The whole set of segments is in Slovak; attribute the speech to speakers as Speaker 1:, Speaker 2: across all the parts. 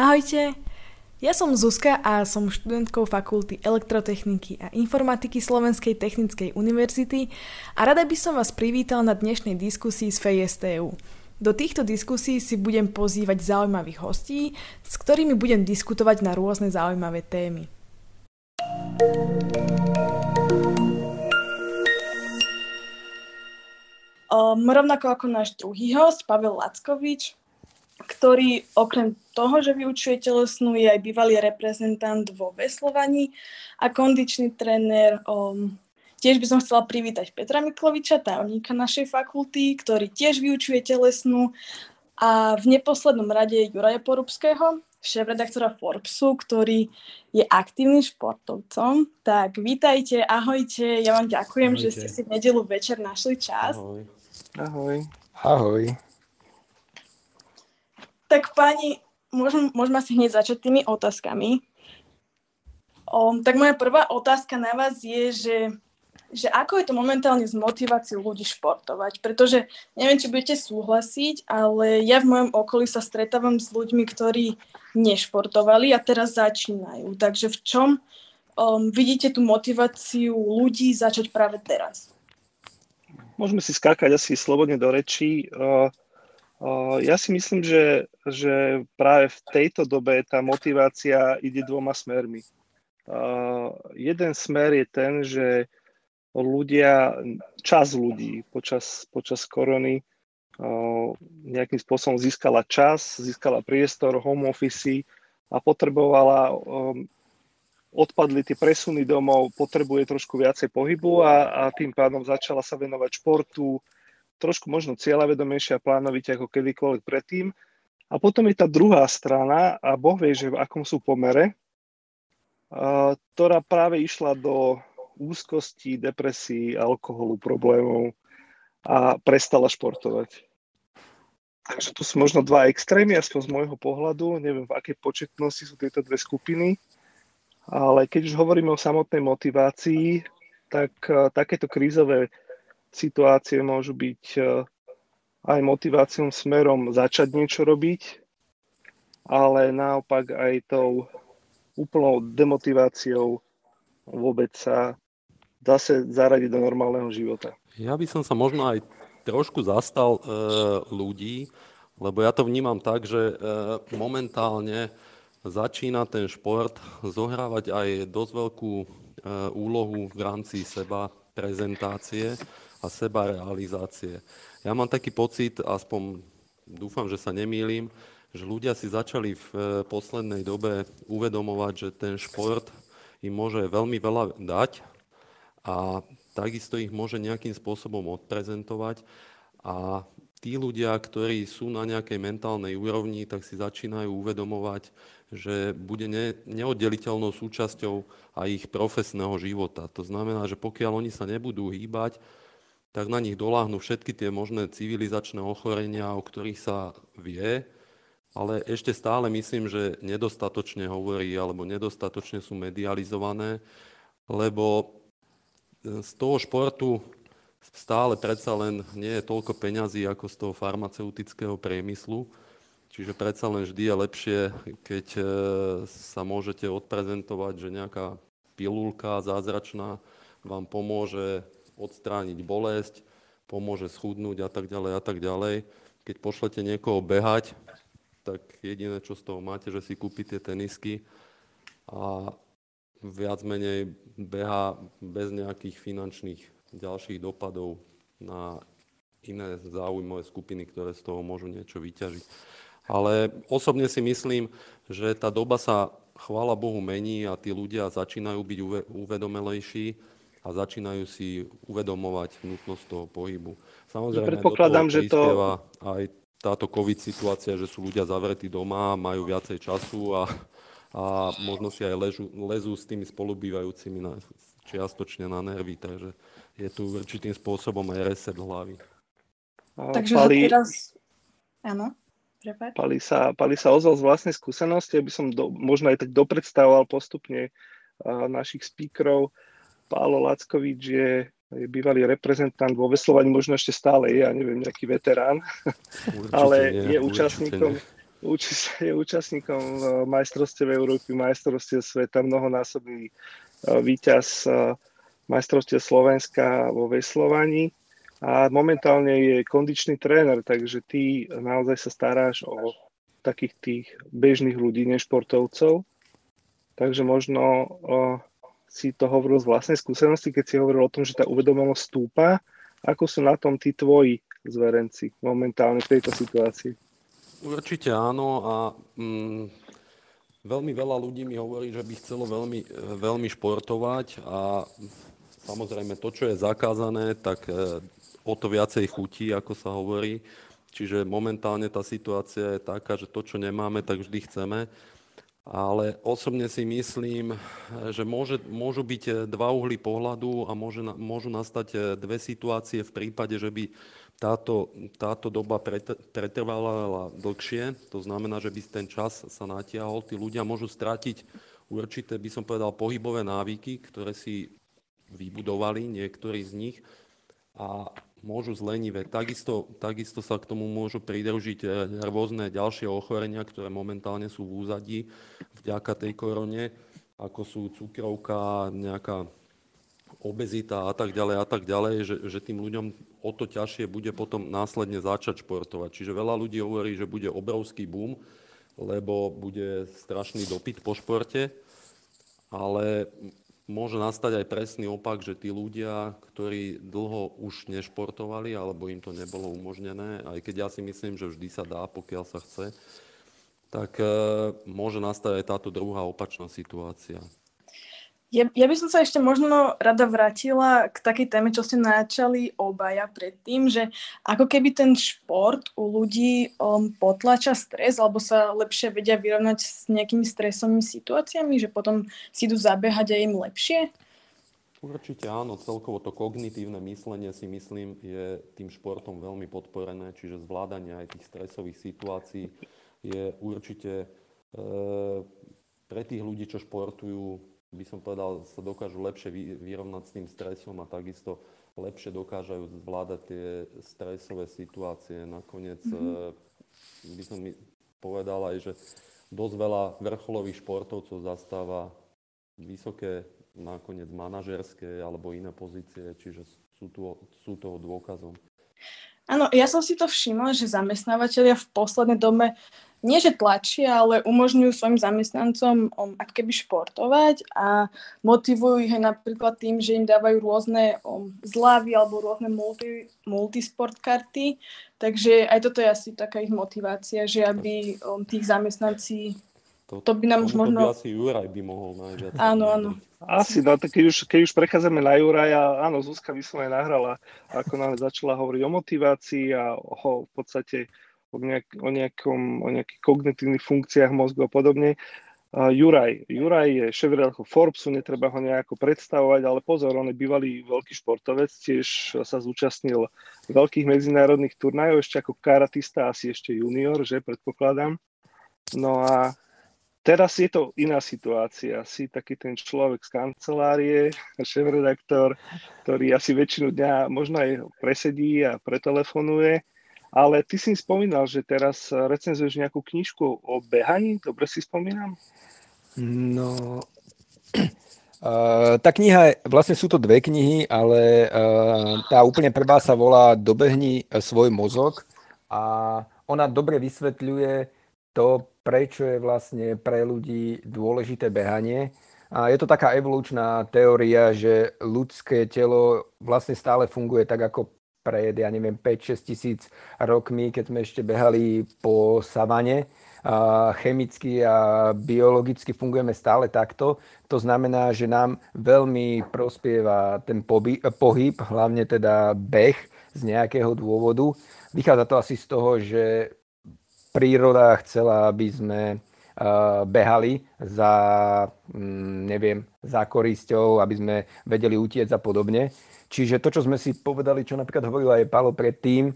Speaker 1: Ahojte, ja som Zuzka a som študentkou Fakulty elektrotechniky a informatiky Slovenskej technickej univerzity a rada by som vás privítal na dnešnej diskusii z FESTU. Do týchto diskusí si budem pozývať zaujímavých hostí, s ktorými budem diskutovať na rôzne zaujímavé témy. Um, rovnako ako náš druhý host, Pavel Lackovič, ktorý okrem toho, že vyučuje telesnú, je aj bývalý reprezentant vo veslovaní a kondičný tréner. Um, tiež by som chcela privítať Petra Mikloviča, tajomníka našej fakulty, ktorý tiež vyučuje telesnú a v neposlednom rade Juraja Porubského, šéf-redaktora Forbesu, ktorý je aktívnym športovcom. Tak vítajte, ahojte, ja vám ďakujem, ahojte. že ste si v nedelu večer našli čas.
Speaker 2: Ahoj.
Speaker 3: Ahoj.
Speaker 2: Ahoj.
Speaker 1: Tak pani, môžem, môžeme asi hneď začať tými otázkami. O, tak moja prvá otázka na vás je, že, že ako je to momentálne s motiváciou ľudí športovať? Pretože neviem, či budete súhlasiť, ale ja v mojom okolí sa stretávam s ľuďmi, ktorí nešportovali a teraz začínajú. Takže v čom um, vidíte tú motiváciu ľudí začať práve teraz?
Speaker 3: Môžeme si skákať asi slobodne do rečí. Uh, ja si myslím, že, že práve v tejto dobe tá motivácia ide dvoma smermi. Jeden smer je ten, že ľudia, čas ľudí počas, počas korony nejakým spôsobom získala čas, získala priestor, home office a potrebovala, odpadli tie presuny domov, potrebuje trošku viacej pohybu a, a tým pádom začala sa venovať športu, trošku možno cieľavedomejšie a plánovite ako kedykoľvek predtým. A potom je tá druhá strana, a Boh vie, že v akom sú pomere, ktorá práve išla do úzkosti, depresí, alkoholu, problémov a prestala športovať. Takže tu sú možno dva extrémy, aspoň z môjho pohľadu. Neviem, v akej početnosti sú tieto dve skupiny. Ale keď už hovoríme o samotnej motivácii, tak takéto krízové situácie môžu byť e, aj motiváciou smerom začať niečo robiť, ale naopak aj tou úplnou demotiváciou vôbec sa zase zaradiť do normálneho života.
Speaker 2: Ja by som sa možno aj trošku zastal e, ľudí, lebo ja to vnímam tak, že e, momentálne začína ten šport zohrávať aj dosť veľkú e, úlohu v rámci seba prezentácie a seba realizácie. Ja mám taký pocit, aspoň dúfam, že sa nemýlim, že ľudia si začali v eh, poslednej dobe uvedomovať, že ten šport im môže veľmi veľa dať a takisto ich môže nejakým spôsobom odprezentovať a tí ľudia, ktorí sú na nejakej mentálnej úrovni, tak si začínajú uvedomovať, že bude ne, neoddeliteľnou súčasťou aj ich profesného života. To znamená, že pokiaľ oni sa nebudú hýbať, tak na nich doláhnú všetky tie možné civilizačné ochorenia, o ktorých sa vie, ale ešte stále myslím, že nedostatočne hovorí alebo nedostatočne sú medializované, lebo e, z toho športu stále predsa len nie je toľko peňazí ako z toho farmaceutického priemyslu. Čiže predsa len vždy je lepšie, keď e, sa môžete odprezentovať, že nejaká pilulka zázračná vám pomôže odstrániť bolesť, pomôže schudnúť a tak ďalej a tak ďalej. Keď pošlete niekoho behať, tak jediné, čo z toho máte, že si kúpite tenisky a viac menej beha bez nejakých finančných ďalších dopadov na iné záujmové skupiny, ktoré z toho môžu niečo vyťažiť. Ale osobne si myslím, že tá doba sa chvála Bohu mení a tí ľudia začínajú byť uvedomelejší a začínajú si uvedomovať nutnosť toho pohybu.
Speaker 3: Samozrejme, predpokladám, že to...
Speaker 2: aj táto COVID situácia, že sú ľudia zavretí doma, majú viacej času a, a možno si aj ležu, lezú s tými spolubývajúcimi na, čiastočne na nervy, takže je tu určitým spôsobom aj reset hlavy.
Speaker 1: Takže Pali, teraz... Áno.
Speaker 3: Pali sa, Pali sa ozval z vlastnej skúsenosti, aby som do, možno aj tak dopredstavoval postupne uh, našich speakerov. Pálo Lackovič je, je bývalý reprezentant vo veslovaní, možno ešte stále je, ja neviem, nejaký veterán, určite ale nie, je účastníkom, je účastníkom majstrovstiev Európy, majstrovstiev sveta, mnohonásobný víťaz majstrovstiev Slovenska vo veslovaní. A momentálne je kondičný tréner, takže ty naozaj sa staráš o takých tých bežných ľudí, nešportovcov. Takže možno si to hovoril z vlastnej skúsenosti, keď si hovoril o tom, že tá uvedomenosť stúpa. Ako sú na tom tí tvoji zverenci momentálne v tejto situácii?
Speaker 2: Určite áno a mm, veľmi veľa ľudí mi hovorí, že by chcelo veľmi, veľmi športovať a samozrejme to, čo je zakázané, tak e, o to viacej chutí, ako sa hovorí. Čiže momentálne tá situácia je taká, že to, čo nemáme, tak vždy chceme. Ale osobne si myslím, že môže, môžu byť dva uhly pohľadu a môže, môžu nastať dve situácie v prípade, že by táto, táto doba pretrvala dlhšie. To znamená, že by ten čas sa natiahol. Tí ľudia môžu stratiť určité, by som povedal, pohybové návyky, ktoré si vybudovali, niektorí z nich. A môžu zlenivé. Takisto, takisto sa k tomu môžu pridružiť e, rôzne ďalšie ochorenia, ktoré momentálne sú v úzadí vďaka tej korone, ako sú cukrovka, nejaká obezita a tak ďalej a tak ďalej, že, že tým ľuďom o to ťažšie bude potom následne začať športovať. Čiže veľa ľudí hovorí, že bude obrovský boom, lebo bude strašný dopyt po športe, ale môže nastať aj presný opak, že tí ľudia, ktorí dlho už nešportovali, alebo im to nebolo umožnené, aj keď ja si myslím, že vždy sa dá, pokiaľ sa chce, tak e, môže nastať aj táto druhá opačná situácia.
Speaker 1: Ja, ja by som sa ešte možno rada vrátila k takej téme, čo ste načali obaja predtým, že ako keby ten šport u ľudí um, potlača stres, alebo sa lepšie vedia vyrovnať s nejakými stresovými situáciami, že potom si idú zabehať a im lepšie?
Speaker 2: Určite áno, celkovo to kognitívne myslenie si myslím je tým športom veľmi podporené, čiže zvládanie aj tých stresových situácií je určite e, pre tých ľudí, čo športujú, by som povedal, sa dokážu lepšie vyrovnať s tým stresom a takisto lepšie dokážajú zvládať tie stresové situácie. Nakoniec mm-hmm. by som povedal aj, že dosť veľa vrcholových športovcov zastáva vysoké nakoniec manažerské alebo iné pozície, čiže sú, tu, sú toho dôkazom.
Speaker 1: Áno, ja som si to všimla, že zamestnávateľia v poslednej dobe nie že tlačia, ale umožňujú svojim zamestnancom um, ako keby športovať a motivujú ich aj napríklad tým, že im dávajú rôzne um, zľavy alebo rôzne multi, multisport karty. Takže aj toto je asi taká ich motivácia, že aby um, tých zamestnanci
Speaker 2: to, to by nám už možno... asi Juraj by mohol najviac.
Speaker 1: Áno, áno.
Speaker 3: Asi, no keď už, keď už prechádzame na Juraja, áno, Zuzka vyslovene nahrala, ako nám začala hovoriť o motivácii a o v podstate o, nejak, o, nejakom, o nejakých kognitívnych funkciách mozgu a podobne. Uh, Juraj. Juraj je šéf Forbesu, netreba ho nejako predstavovať, ale pozor, on je bývalý veľký športovec, tiež sa zúčastnil veľkých medzinárodných turnajov, ešte ako karatista, asi ešte junior, že predpokladám. No a teraz je to iná situácia. Si taký ten človek z kancelárie, šéf-redaktor, ktorý asi väčšinu dňa možno aj presedí a pretelefonuje ale ty si spomínal, že teraz recenzuješ nejakú knižku o behaní, dobre si spomínam?
Speaker 4: No, Uh, tá kniha, vlastne sú to dve knihy, ale uh, tá úplne prvá sa volá Dobehni svoj mozog a ona dobre vysvetľuje to, prečo je vlastne pre ľudí dôležité behanie. A je to taká evolučná teória, že ľudské telo vlastne stále funguje tak, ako pred, ja neviem, 5-6 tisíc rokmi, keď sme ešte behali po savane. A chemicky a biologicky fungujeme stále takto. To znamená, že nám veľmi prospieva ten pohyb, hlavne teda beh z nejakého dôvodu. Vychádza to asi z toho, že príroda chcela, aby sme behali za, mm, neviem, za korisťou, aby sme vedeli utiec a podobne. Čiže to, čo sme si povedali, čo napríklad hovoril aj Palo predtým,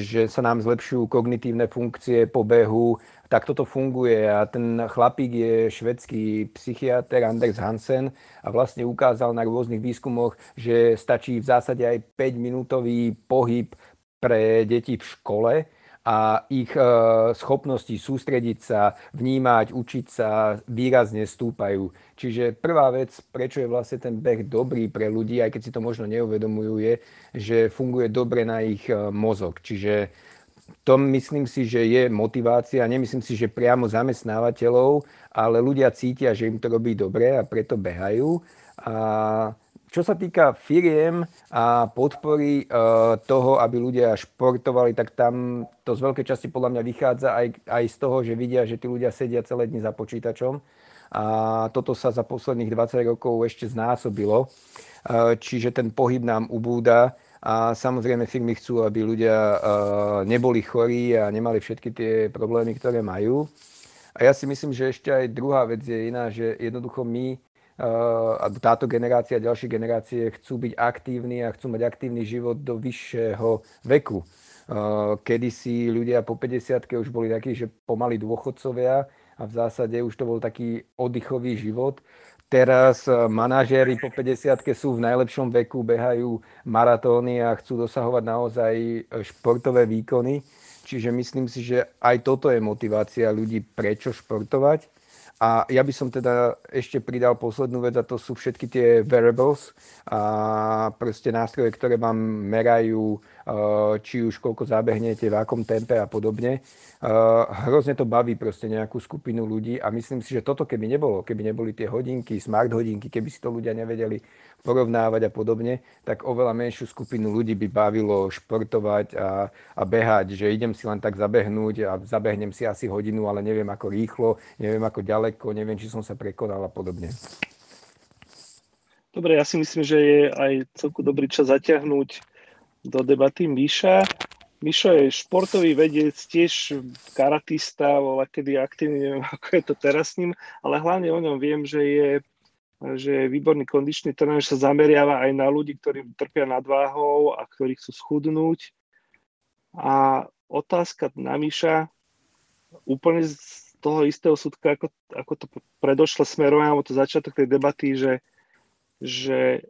Speaker 4: že sa nám zlepšujú kognitívne funkcie po behu, tak toto funguje a ten chlapík je švedský psychiatr Anders Hansen a vlastne ukázal na rôznych výskumoch, že stačí v zásade aj 5-minútový pohyb pre deti v škole a ich e, schopnosti sústrediť sa, vnímať, učiť sa výrazne stúpajú. Čiže prvá vec, prečo je vlastne ten beh dobrý pre ľudí, aj keď si to možno neuvedomujú, je, že funguje dobre na ich e, mozog. Čiže to myslím si, že je motivácia. Nemyslím si, že priamo zamestnávateľov, ale ľudia cítia, že im to robí dobre a preto behajú. A čo sa týka firiem a podpory uh, toho, aby ľudia športovali, tak tam to z veľkej časti podľa mňa vychádza aj, aj z toho, že vidia, že tí ľudia sedia celé dni za počítačom. A toto sa za posledných 20 rokov ešte znásobilo. Uh, čiže ten pohyb nám ubúda. A samozrejme firmy chcú, aby ľudia uh, neboli chorí a nemali všetky tie problémy, ktoré majú. A ja si myslím, že ešte aj druhá vec je iná, že jednoducho my táto generácia a ďalšie generácie chcú byť aktívni a chcú mať aktívny život do vyššieho veku. Kedy si ľudia po 50 už boli takí, že pomaly dôchodcovia a v zásade už to bol taký oddychový život. Teraz manažéri po 50 sú v najlepšom veku, behajú maratóny a chcú dosahovať naozaj športové výkony. Čiže myslím si, že aj toto je motivácia ľudí, prečo športovať. A ja by som teda ešte pridal poslednú vec a to sú všetky tie variables a proste nástroje, ktoré vám merajú, eh, či už koľko zabehnete, v akom tempe a podobne. Eh, hrozne to baví proste nejakú skupinu ľudí a myslím si, že toto keby nebolo, keby neboli tie hodinky, smart hodinky, keby si to ľudia nevedeli porovnávať a podobne, tak oveľa menšiu skupinu ľudí by bavilo športovať a, a behať, že idem si len tak zabehnúť a zabehnem si asi hodinu, ale neviem ako rýchlo, neviem ako ďaleko, neviem, či som sa prekonal a podobne.
Speaker 3: Dobre, ja si myslím, že je aj celku dobrý čas zaťahnuť do debaty Miša. Mišo je športový vedec, tiež karatista, bola kedy aktívny, neviem ako je to teraz s ním, ale hlavne o ňom viem, že je že je výborný kondičný tréner, sa zameriava aj na ľudí, ktorí trpia nadváhou a ktorí chcú schudnúť. A otázka na Miša, úplne z toho istého súdka, ako, ako to predošlo smerovanie, alebo to začiatok tej debaty, že, že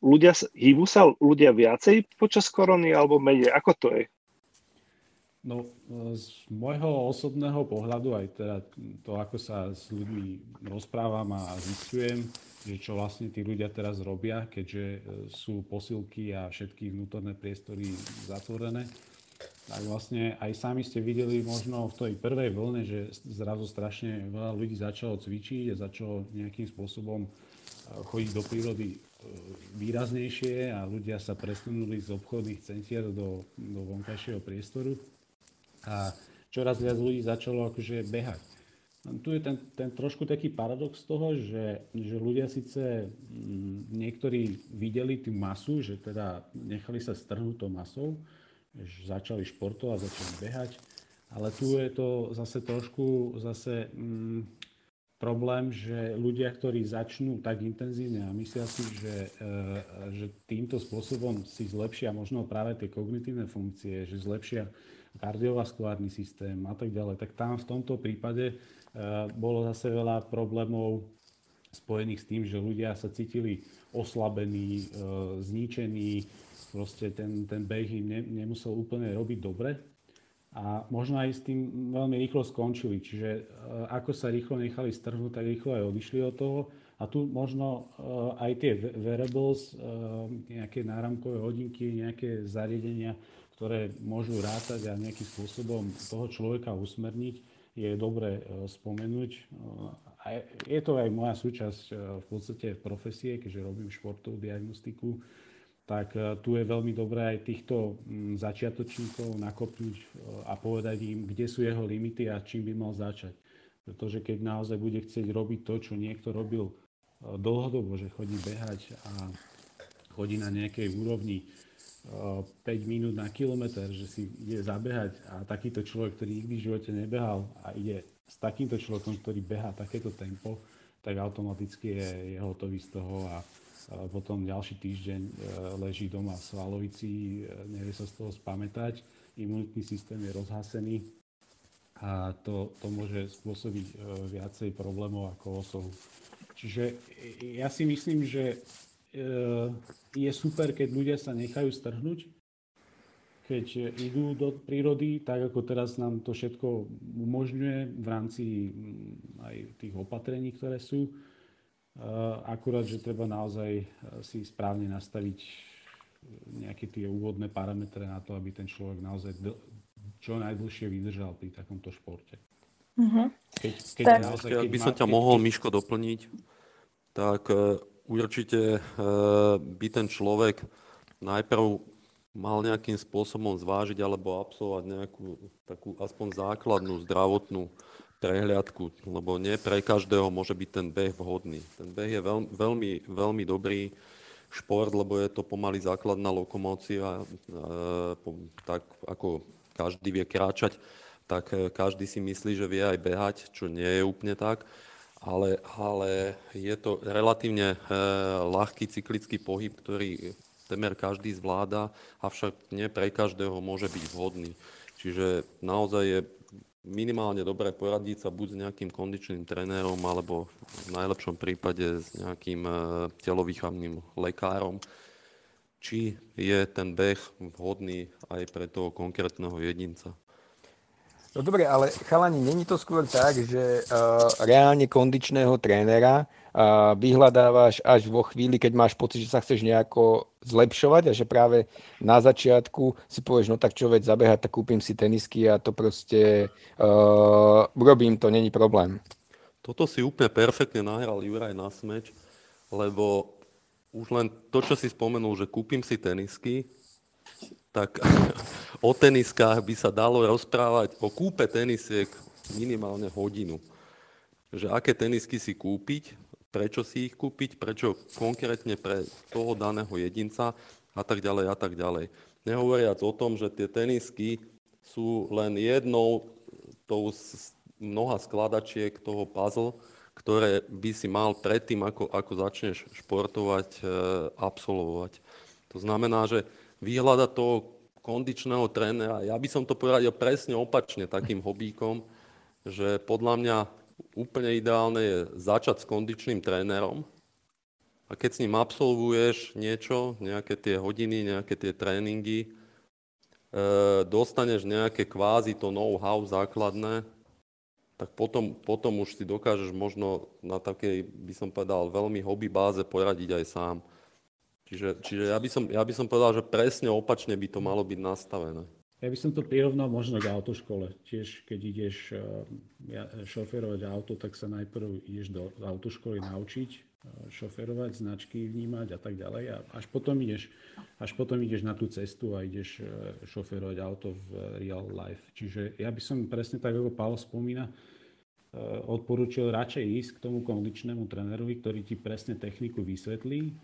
Speaker 3: ľudia, hýbu sa ľudia viacej počas korony alebo menej? Ako to je?
Speaker 5: No, z môjho osobného pohľadu, aj teda to, ako sa s ľuďmi rozprávam a zistujem, že čo vlastne tí ľudia teraz robia, keďže e, sú posilky a všetky vnútorné priestory zatvorené, tak vlastne aj sami ste videli možno v tej prvej vlne, že zrazu strašne veľa ľudí začalo cvičiť a začalo nejakým spôsobom e, chodiť do prírody e, výraznejšie a ľudia sa presunuli z obchodných centier do, do vonkajšieho priestoru a čoraz viac ľudí začalo akože behať. Tu je ten, ten trošku taký paradox toho, že, že ľudia síce mm, niektorí videli tú masu, že teda nechali sa strhnúť tou masou, že začali športovať, začali behať, ale tu je to zase trošku zase mm, problém, že ľudia, ktorí začnú tak intenzívne a myslia si, že, e, že týmto spôsobom si zlepšia možno práve tie kognitívne funkcie, že zlepšia kardiovaskulárny systém a tak ďalej, tak tam v tomto prípade e, bolo zase veľa problémov spojených s tým, že ľudia sa cítili oslabení, e, zničení, proste ten, ten beh im ne, nemusel úplne robiť dobre a možno aj s tým veľmi rýchlo skončili. Čiže e, ako sa rýchlo nechali strhnúť, tak rýchlo aj odišli od toho. A tu možno aj tie wearables, nejaké náramkové hodinky, nejaké zariadenia ktoré môžu rátať a nejakým spôsobom toho človeka usmerniť, je dobre e, spomenúť. E, a je to aj moja súčasť e, v podstate profesie, keďže robím športovú diagnostiku, tak tu je veľmi dobré aj týchto začiatočníkov nakopnúť a povedať im, kde sú jeho limity a čím by mal začať. Pretože keď naozaj bude chcieť robiť to, čo niekto robil dlhodobo, že chodí behať a chodí na nejakej úrovni 5 minút na kilometr, že si ide zabehať a takýto človek, ktorý nikdy v živote nebehal a ide s takýmto človekom, ktorý behá takéto tempo, tak automaticky je, je hotový z toho a potom ďalší týždeň e, leží doma v svalovici, e, nevie sa z toho spamätať, imunitný systém je rozhasený a to, to môže spôsobiť viacej problémov ako osohu. Čiže ja si myslím, že je super, keď ľudia sa nechajú strhnúť, keď idú do prírody, tak ako teraz nám to všetko umožňuje v rámci mm, aj tých opatrení, ktoré sú. Akurát, že treba naozaj si správne nastaviť nejaké tie úvodné parametre na to, aby ten človek naozaj čo najdlhšie vydržal pri takomto športe.
Speaker 2: Uh-huh. Keď, keď tak. naozaj, keď Ak by som ťa keď... mohol, Miško, doplniť, tak určite uh, by ten človek najprv mal nejakým spôsobom zvážiť alebo absolvovať nejakú takú aspoň základnú zdravotnú prehliadku, lebo nie pre každého môže byť ten beh vhodný. Ten beh je veľ, veľmi, veľmi dobrý šport, lebo je to pomaly základná lokomócia, e, tak ako každý vie kráčať, tak e, každý si myslí, že vie aj behať, čo nie je úplne tak. Ale, ale je to relatívne e, ľahký cyklický pohyb, ktorý temer každý zvláda, avšak nie pre každého môže byť vhodný. Čiže naozaj je minimálne dobré poradiť sa buď s nejakým kondičným trénerom, alebo v najlepšom prípade s nejakým e, telovýchavným lekárom, či je ten beh vhodný aj pre toho konkrétneho jedinca.
Speaker 4: No dobre, ale chalani, není to skôr tak, že uh, reálne kondičného trénera uh, vyhľadávaš až vo chvíli, keď máš pocit, že sa chceš nejako zlepšovať a že práve na začiatku si povieš, no tak čo veď zabehať, tak kúpim si tenisky a to proste uh, urobím, to není problém.
Speaker 2: Toto si úplne perfektne nahral Juraj na smeč, lebo už len to, čo si spomenul, že kúpim si tenisky, tak o teniskách by sa dalo rozprávať o kúpe tenisiek minimálne hodinu. Že aké tenisky si kúpiť, prečo si ich kúpiť, prečo konkrétne pre toho daného jedinca a tak ďalej a tak ďalej. Nehovoriac o tom, že tie tenisky sú len jednou tou z mnoha skladačiek toho puzzle, ktoré by si mal predtým, ako, ako začneš športovať, e, absolvovať. To znamená, že vyhľadať toho kondičného trénera. Ja by som to poradil presne opačne takým hobíkom, že podľa mňa úplne ideálne je začať s kondičným trénerom a keď s ním absolvuješ niečo, nejaké tie hodiny, nejaké tie tréningy, e, dostaneš nejaké kvázi to know-how základné, tak potom, potom už si dokážeš možno na takej, by som povedal, veľmi hobby báze poradiť aj sám. Čiže, čiže ja, by som, ja by som povedal, že presne opačne by to malo byť nastavené.
Speaker 5: Ja by som to prirovnal možno k autoškole. Tiež keď ideš uh, šoferovať auto, tak sa najprv ideš do autoškoly naučiť uh, šoferovať, značky vnímať a tak ďalej. A až potom ideš, až potom ideš na tú cestu a ideš uh, šoferovať auto v real life. Čiže ja by som presne tak, ako Pavel spomína, Eh, odporúčil radšej ísť k tomu kondičnému trénerovi, ktorý ti presne techniku vysvetlí, eh,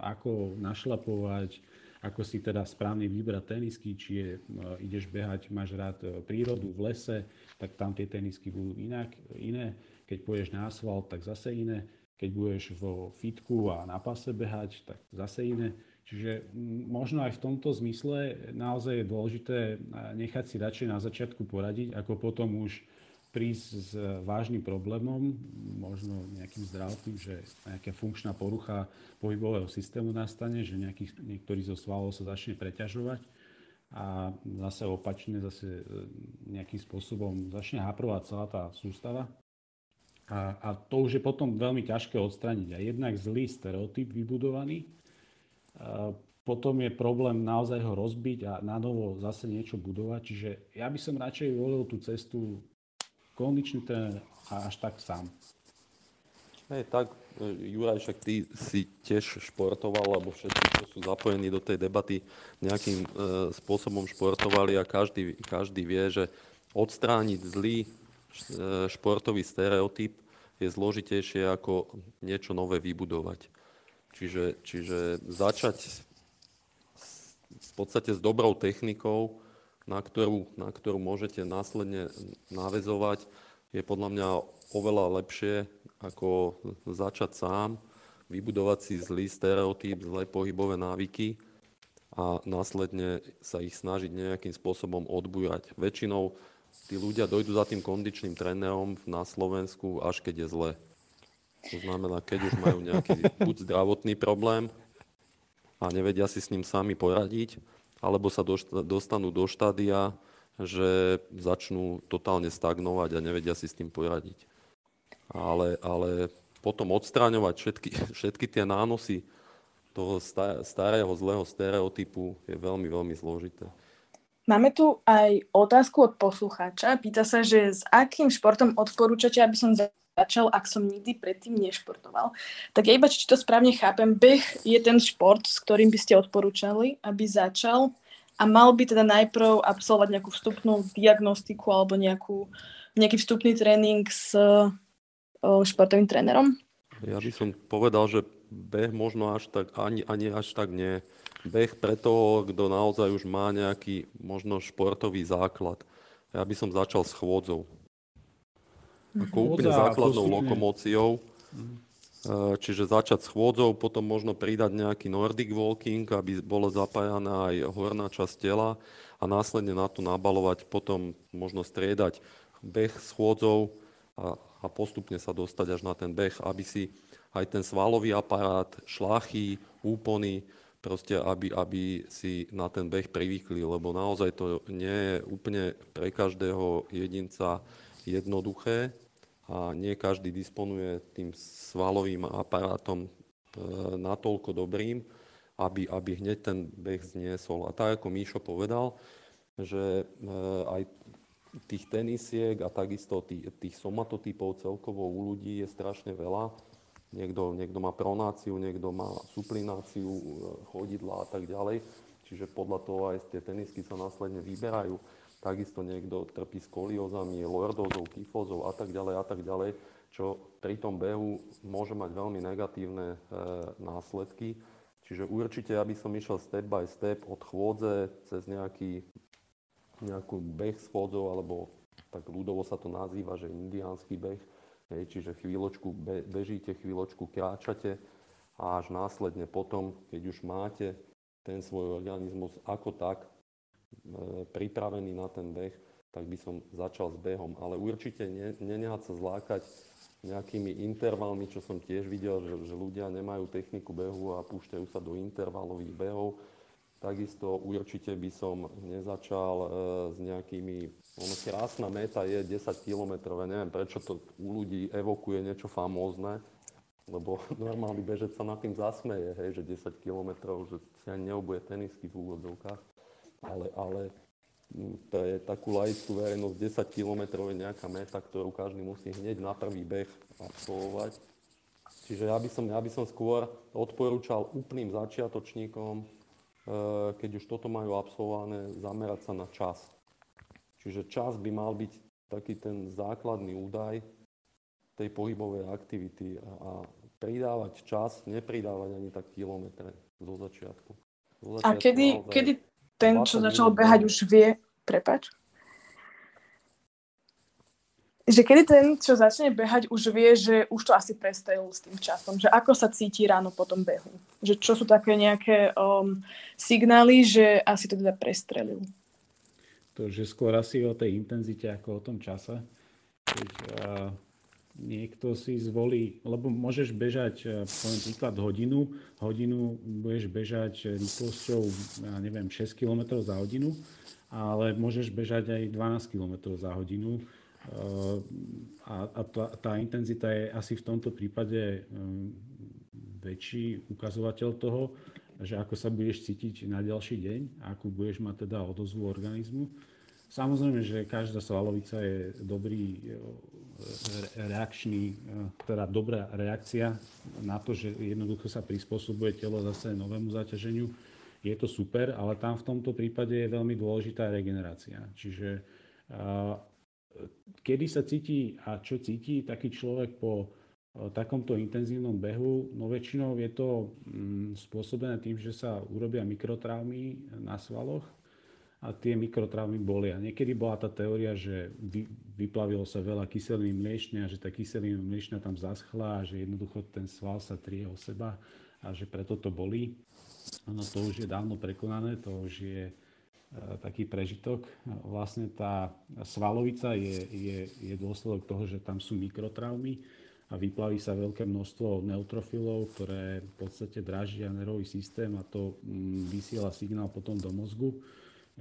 Speaker 5: ako našlapovať, ako si teda správne vybrať tenisky, či je, eh, ideš behať, máš rád prírodu v lese, tak tam tie tenisky budú inak, iné. Keď pôjdeš na asfalt, tak zase iné. Keď budeš vo fitku a na pase behať, tak zase iné. Čiže mm, možno aj v tomto zmysle naozaj je dôležité nechať si radšej na začiatku poradiť, ako potom už prísť s vážnym problémom, možno nejakým zdravotným, že nejaká funkčná porucha pohybového systému nastane, že nejaký, niektorý zo svalov sa začne preťažovať a zase opačne, zase e, nejakým spôsobom začne haprovať celá tá sústava. A, a to už je potom veľmi ťažké odstraniť. A jednak zlý stereotyp vybudovaný, a potom je problém naozaj ho rozbiť a na novo zase niečo budovať. Čiže ja by som radšej volil tú cestu kondičný tréner a až tak sám.
Speaker 2: Hej, tak, e, Juraj, však ty si tiež športoval, alebo všetci, čo sú zapojení do tej debaty, nejakým e, spôsobom športovali a každý, každý vie, že odstrániť zlý e, športový stereotyp je zložitejšie ako niečo nové vybudovať. Čiže, čiže začať v podstate s dobrou technikou, na ktorú, na ktorú môžete následne navezovať, je podľa mňa oveľa lepšie, ako začať sám, vybudovať si zlý stereotyp, zlé pohybové návyky a následne sa ich snažiť nejakým spôsobom odbúrať. Väčšinou tí ľudia dojdú za tým kondičným trénerom na Slovensku, až keď je zle. To znamená, keď už majú nejaký buď zdravotný problém a nevedia si s ním sami poradiť, alebo sa dostanú do štádia, že začnú totálne stagnovať a nevedia si s tým poradiť. Ale, ale potom odstráňovať všetky, všetky tie nánosy toho starého zlého stereotypu je veľmi, veľmi zložité.
Speaker 1: Máme tu aj otázku od poslucháča. Pýta sa, že s akým športom odporúčate, aby som začal, ak som nikdy predtým nešportoval. Tak ja iba, či to správne chápem, beh je ten šport, s ktorým by ste odporúčali, aby začal a mal by teda najprv absolvovať nejakú vstupnú diagnostiku alebo nejakú, nejaký vstupný tréning s o, športovým trénerom?
Speaker 2: Ja by som povedal, že beh možno až tak, ani, ani až tak nie. Beh pre toho, kto naozaj už má nejaký možno športový základ. Ja by som začal s chôdzou. Ako úplne základnou lokomóciou. Mhm. Čiže začať s chôdzou, potom možno pridať nejaký Nordic walking, aby bolo zapájaná aj horná časť tela a následne na to nabalovať, potom možno striedať beh s chôdzou a, a postupne sa dostať až na ten beh, aby si aj ten svalový aparát, šlachy, úpony, proste aby, aby si na ten beh privykli, lebo naozaj to nie je úplne pre každého jedinca jednoduché a nie každý disponuje tým svalovým aparátom e, natoľko dobrým, aby, aby hneď ten beh zniesol. A tak ako Míšo povedal, že e, aj tých tenisiek a takisto tých, tých somatotypov celkovo u ľudí je strašne veľa. Niekto, niekto má pronáciu, niekto má suplináciu, e, chodidla a tak ďalej. Čiže podľa toho aj tie tenisky sa následne vyberajú takisto niekto trpí skoliózami, lordózou, kyfózou a tak ďalej a tak ďalej, čo pri tom behu môže mať veľmi negatívne e, následky. Čiže určite, aby som išiel step by step od chôdze cez nejaký, nejakú beh s chôdzou, alebo tak ľudovo sa to nazýva, že indiánsky beh, hej, čiže chvíľočku be, bežíte, chvíľočku kráčate a až následne potom, keď už máte ten svoj organizmus ako tak pripravený na ten beh, tak by som začal s behom. Ale určite ne, nenehať sa zlákať nejakými intervalmi, čo som tiež videl, že, že ľudia nemajú techniku behu a púšťajú sa do intervalových behov. Takisto určite by som nezačal e, s nejakými... Ono krásna meta je 10 km, neviem prečo to u ľudí evokuje niečo famózne, lebo normálny bežec sa nad tým zasmeje, hej, že 10 km, že si ani neobuje tenisky v úvodzovkách ale, ale pre takú laickú verejnosť 10 km je nejaká meta, ktorú každý musí hneď na prvý beh absolvovať. Čiže ja by som, ja by som skôr odporúčal úplným začiatočníkom, e, keď už toto majú absolvované, zamerať sa na čas. Čiže čas by mal byť taký ten základný údaj tej pohybovej aktivity a pridávať čas, nepridávať ani tak kilometre zo začiatku.
Speaker 1: Zo začiatku a kedy, naozaj... kedy ten, čo začal behať, už vie, prepač, že kedy ten, čo začne behať, už vie, že už to asi prestrelil s tým časom, že ako sa cíti ráno po tom behu. Že čo sú také nejaké um, signály, že asi to teda prestrelil.
Speaker 5: To, že skôr asi o tej intenzite ako o tom čase. Keď uh, niekto si zvolí, lebo môžeš bežať, poviem príklad, hodinu, hodinu budeš bežať rýchlosťou, ja neviem, 6 km za hodinu, ale môžeš bežať aj 12 km za hodinu. E, a, a tá, tá intenzita je asi v tomto prípade e, väčší ukazovateľ toho, že ako sa budeš cítiť na ďalší deň, akú budeš mať teda odozvu organizmu. Samozrejme, že každá svalovica je dobrý reakčný, e, teda dobrá reakcia na to, že jednoducho sa prispôsobuje telo zase novému zaťaženiu. Je to super, ale tam v tomto prípade je veľmi dôležitá regenerácia. Čiže kedy sa cíti a čo cíti taký človek po e, takomto intenzívnom behu, no väčšinou je to mm, spôsobené tým, že sa urobia mikrotraumy na svaloch, a tie mikrotraumy bolia. Niekedy bola tá teória, že vyplavilo sa veľa kyseliny mliečne a že tá kyselina mliečna tam zaschla a že jednoducho ten sval sa trie o seba a že preto to bolí. Ono to už je dávno prekonané, to už je e, taký prežitok. Vlastne tá svalovica je, je, je dôsledok toho, že tam sú mikrotraumy a vyplaví sa veľké množstvo neutrofilov, ktoré v podstate dražia nervový systém a to mm, vysiela signál potom do mozgu,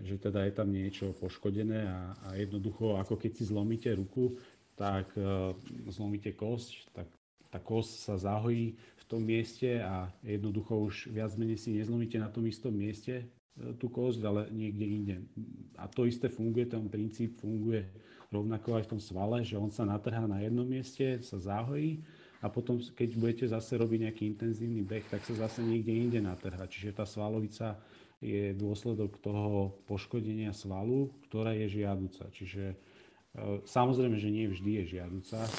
Speaker 5: že teda je tam niečo poškodené a, a jednoducho ako keď si zlomíte ruku, tak uh, zlomíte kosť, tak tá kosť sa zahojí v tom mieste a jednoducho už viac menej si nezlomíte na tom istom mieste e, tú kosť, ale niekde inde. A to isté funguje, ten princíp funguje rovnako aj v tom svale, že on sa natrhá na jednom mieste, sa zahojí a potom, keď budete zase robiť nejaký intenzívny beh, tak sa zase niekde inde natrhá. Čiže tá svalovica je dôsledok toho poškodenia svalu, ktorá je žiaduca. Čiže e, samozrejme, že nie vždy je žiaduca, e,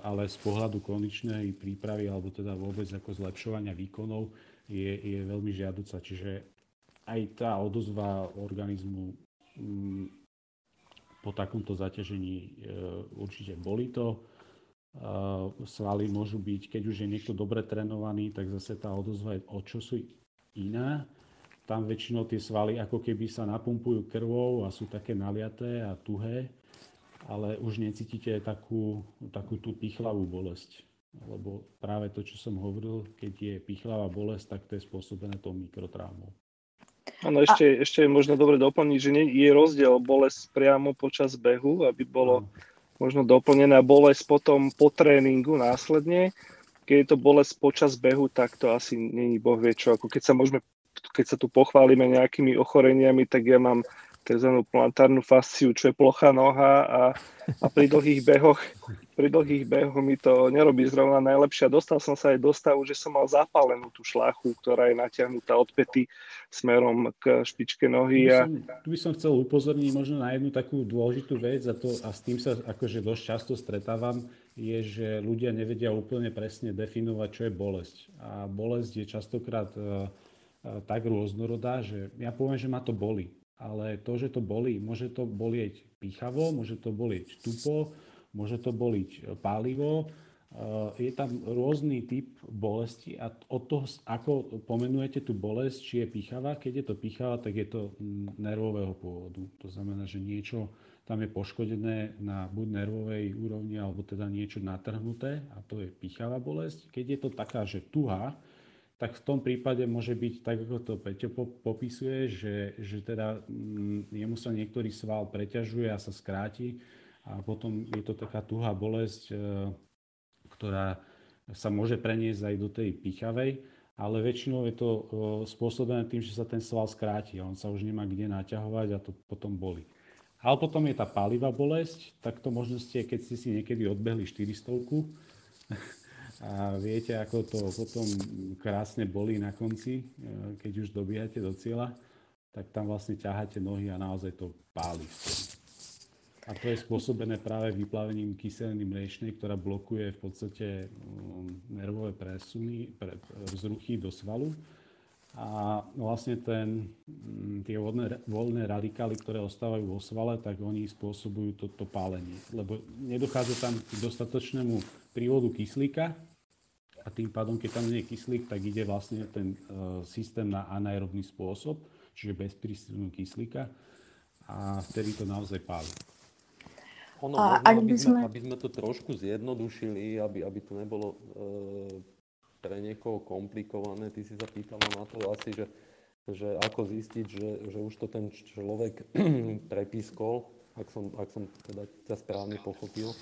Speaker 5: ale z pohľadu kondičnej prípravy alebo teda vôbec ako zlepšovania výkonov je, je veľmi žiaduca. Čiže aj tá odozva organizmu mm, po takomto zaťažení e, určite boli to. Svaly môžu byť, keď už je niekto dobre trénovaný, tak zase tá odozva je o čosi iná. Tam väčšinou tie svaly ako keby sa napumpujú krvou a sú také naliaté a tuhé, ale už necítite takú, takú tú pichlavú bolesť. Lebo práve to, čo som hovoril, keď je pichlavá bolesť, tak to je spôsobené tou mikrotraumou.
Speaker 3: Áno, ešte, a... ešte je možno dobre doplniť, že nie, je rozdiel bolesť priamo počas behu, aby bolo možno doplnená bolesť potom po tréningu následne. Keď je to bolesť počas behu, tak to asi není boh vie čo. Ako keď sa môžeme, keď sa tu pochválime nejakými ochoreniami, tak ja mám tzv. plantárnu fasciu, čo je plochá noha a, a pri dlhých behoch pri dlhých behoch mi to nerobí zrovna najlepšie. Dostal som sa aj do stavu, že som mal zapálenú tú šlachu, ktorá je natiahnutá od pety smerom k špičke nohy.
Speaker 5: Tu by, som, tu by som chcel upozorniť možno na jednu takú dôležitú vec a, to, a s tým sa akože dosť často stretávam, je, že ľudia nevedia úplne presne definovať, čo je bolesť. A bolesť je častokrát uh, uh, tak rôznorodá, že ja poviem, že ma to boli. Ale to, že to boli, môže to bolieť pýchavo, môže to bolieť tupo, môže to boliť e, pálivo, e, je tam rôzny typ bolesti a od toho, ako pomenujete tú bolesť, či je pichavá, keď je to pichavá, tak je to nervového pôvodu. To znamená, že niečo tam je poškodené na buď nervovej úrovni, alebo teda niečo natrhnuté a to je pichavá bolesť. Keď je to taká, že tuhá, tak v tom prípade môže byť, tak ako to Peťo popisuje, že, že teda jemu sa niektorý sval preťažuje a sa skráti, a potom je to taká tuhá bolesť, e, ktorá sa môže preniesť aj do tej pichavej, ale väčšinou je to e, spôsobené tým, že sa ten sval skráti a on sa už nemá kde naťahovať a to potom boli. Ale potom je tá palivá bolesť, tak to možno ste, keď ste si niekedy odbehli 400 a viete, ako to potom krásne bolí na konci, e, keď už dobíjate do cieľa, tak tam vlastne ťaháte nohy a naozaj to páli. A to je spôsobené práve vyplavením kyseliny mliečnej, ktorá blokuje v podstate um, nervové presuny, pre, vzruchy do svalu. A vlastne ten, mm, tie voľné, voľné radikály, ktoré ostávajú vo svale, tak oni spôsobujú toto pálenie. Lebo nedochádza tam k dostatočnému prívodu kyslíka a tým pádom, keď tam nie je kyslík, tak ide vlastne ten uh, systém na anaerobný spôsob, čiže bez prísunu kyslíka a vtedy to naozaj páli.
Speaker 2: Ono, a možno, ak by sme... aby sme to trošku zjednodušili, aby, aby to nebolo e, pre niekoho komplikované, ty si sa pýtala na to asi, že, že ako zistiť, že, že už to ten človek prepískol, ak som, ak som teda ťa správne pochopil.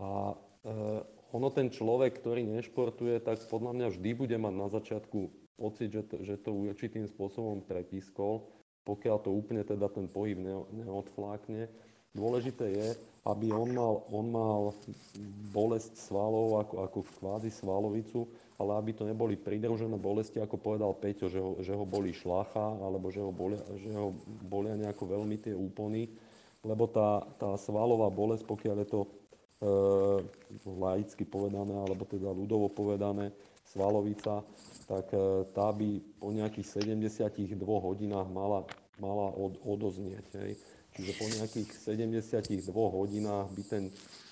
Speaker 2: A e, ono ten človek, ktorý nešportuje, tak podľa mňa vždy bude mať na začiatku pocit, že to, že to určitým spôsobom prepískol, pokiaľ to úplne teda ten pohyb ne, neodflákne. Dôležité je, aby on mal, on mal bolesť svalov ako, ako kvázi svalovicu, ale aby to neboli pridružené bolesti, ako povedal Peťo, že ho, že ho boli šlacha, alebo že ho, bolia, že ho bolia nejako veľmi tie úpony, lebo tá, tá svalová bolesť, pokiaľ je to laicky povedané, alebo teda ľudovo povedané, svalovica, tak e, tá by po nejakých 72 hodinách mala, mala od, odoznieť. Hej. Čiže po nejakých 72 hodinách by ten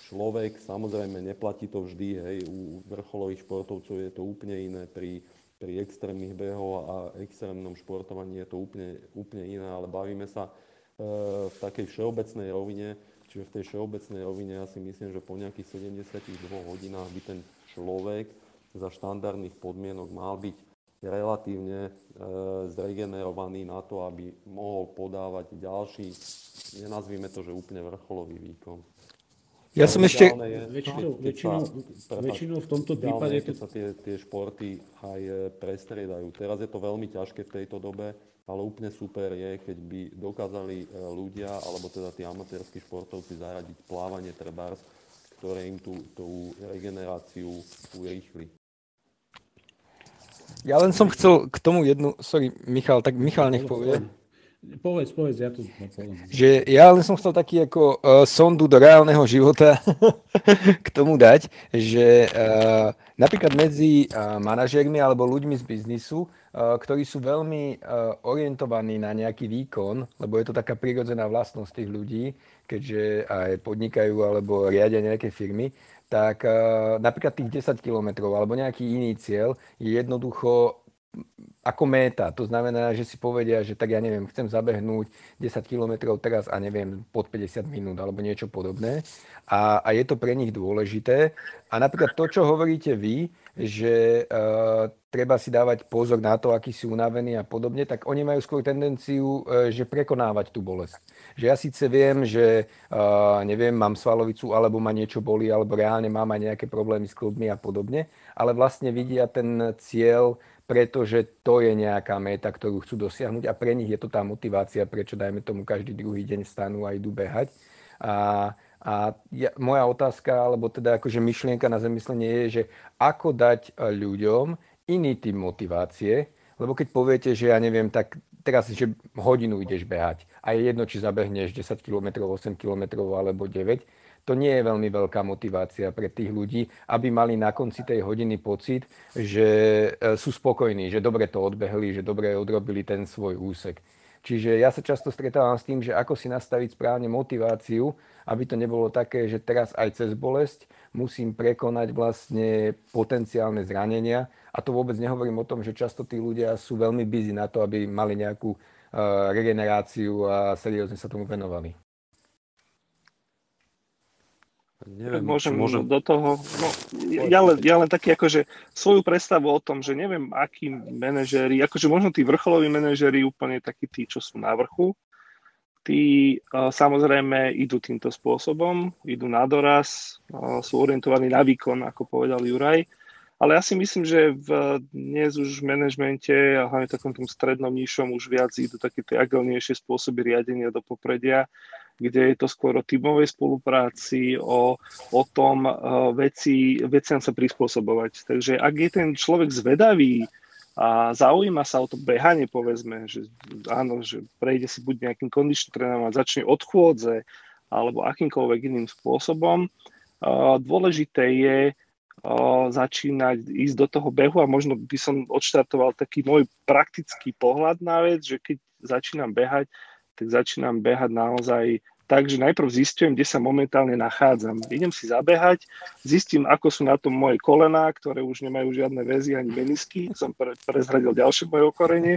Speaker 2: človek, samozrejme neplatí to vždy, hej, u vrcholových športovcov je to úplne iné, pri, pri extrémnych behoch a extrémnom športovaní je to úplne, úplne iné, ale bavíme sa e, v takej všeobecnej rovine, čiže v tej všeobecnej rovine ja si myslím, že po nejakých 72 hodinách by ten človek za štandardných podmienok mal byť relatívne e, zregenerovaný na to, aby mohol podávať ďalší, nenazvíme to, že úplne vrcholový výkon.
Speaker 4: Ja som ešte...
Speaker 5: Je, väčšinou, väčšinou, väčšinou v tomto prípade...
Speaker 2: Keď sa tie, tie športy aj e, prestriedajú. Teraz je to veľmi ťažké v tejto dobe, ale úplne super je, keď by dokázali e, ľudia, alebo teda tí amatérskí športovci zaradiť plávanie trebárs, ktoré im tú, tú regeneráciu urýchli.
Speaker 4: Ja len som chcel k tomu jednu, sorry Michal, tak Michal nech povie.
Speaker 5: Povedz, povedz, ja tu poviem.
Speaker 4: Že ja len som chcel taký ako uh, sondu do reálneho života k tomu dať, že uh, napríklad medzi uh, manažérmi alebo ľuďmi z biznisu, uh, ktorí sú veľmi uh, orientovaní na nejaký výkon, lebo je to taká prirodzená vlastnosť tých ľudí, keďže aj podnikajú alebo riadia nejaké firmy, tak uh, napríklad tých 10 kilometrov alebo nejaký iný cieľ je jednoducho ako méta. To znamená, že si povedia, že tak ja neviem, chcem zabehnúť 10 km teraz a neviem, pod 50 minút alebo niečo podobné. A, a je to pre nich dôležité. A napríklad to, čo hovoríte vy, že uh, treba si dávať pozor na to, aký si unavený a podobne, tak oni majú skôr tendenciu, uh, že prekonávať tú bolesť. Že ja síce viem, že uh, neviem, mám svalovicu, alebo ma niečo boli, alebo reálne mám aj nejaké problémy s klubmi a podobne, ale vlastne vidia ten cieľ pretože to je nejaká meta, ktorú chcú dosiahnuť a pre nich je to tá motivácia, prečo dajme tomu každý druhý deň stanú a idú behať. A, a ja, moja otázka, alebo teda akože myšlienka na zamyslenie je, že ako dať ľuďom iný typ motivácie, lebo keď poviete, že ja neviem, tak teraz, že hodinu ideš behať a je jedno, či zabehneš 10 km, 8 km alebo 9, to nie je veľmi veľká motivácia pre tých ľudí, aby mali na konci tej hodiny pocit, že e, sú spokojní, že dobre to odbehli, že dobre odrobili ten svoj úsek. Čiže ja sa často stretávam s tým, že ako si nastaviť správne motiváciu, aby to nebolo také, že teraz aj cez bolesť musím prekonať vlastne potenciálne zranenia. A to vôbec nehovorím o tom, že často tí ľudia sú veľmi busy na to, aby mali nejakú uh, regeneráciu a seriózne sa tomu venovali.
Speaker 3: Neviem, môžem, môžem do toho. No, ja, len, ja len taký akože svoju predstavu o tom, že neviem, akí manažéri, akože možno tí vrcholoví manažéri, úplne takí tí, čo sú na vrchu, tí uh, samozrejme idú týmto spôsobom, idú na doraz, uh, sú orientovaní na výkon, ako povedal Juraj. Ale ja si myslím, že v, dnes už v manažmente a hlavne v takom tom strednom nižšom už viac idú také tie agilnejšie spôsoby riadenia do popredia kde je to skôr o tímovej spolupráci, o, o tom uh, veci, veciam sa prispôsobovať. Takže ak je ten človek zvedavý a zaujíma sa o to behanie, povedzme, že áno, že prejde si buď nejakým kondičným trénerom a začne od chôdze alebo akýmkoľvek iným spôsobom, uh, dôležité je uh, začínať ísť do toho behu a možno by som odštartoval taký môj praktický pohľad na vec, že keď začínam behať, tak začínam behať naozaj tak, že najprv zistujem, kde sa momentálne nachádzam. Idem si zabehať, zistím, ako sú na tom moje kolená, ktoré už nemajú žiadne väzy ani menisky, som pre, prezradil ďalšie moje okorenie.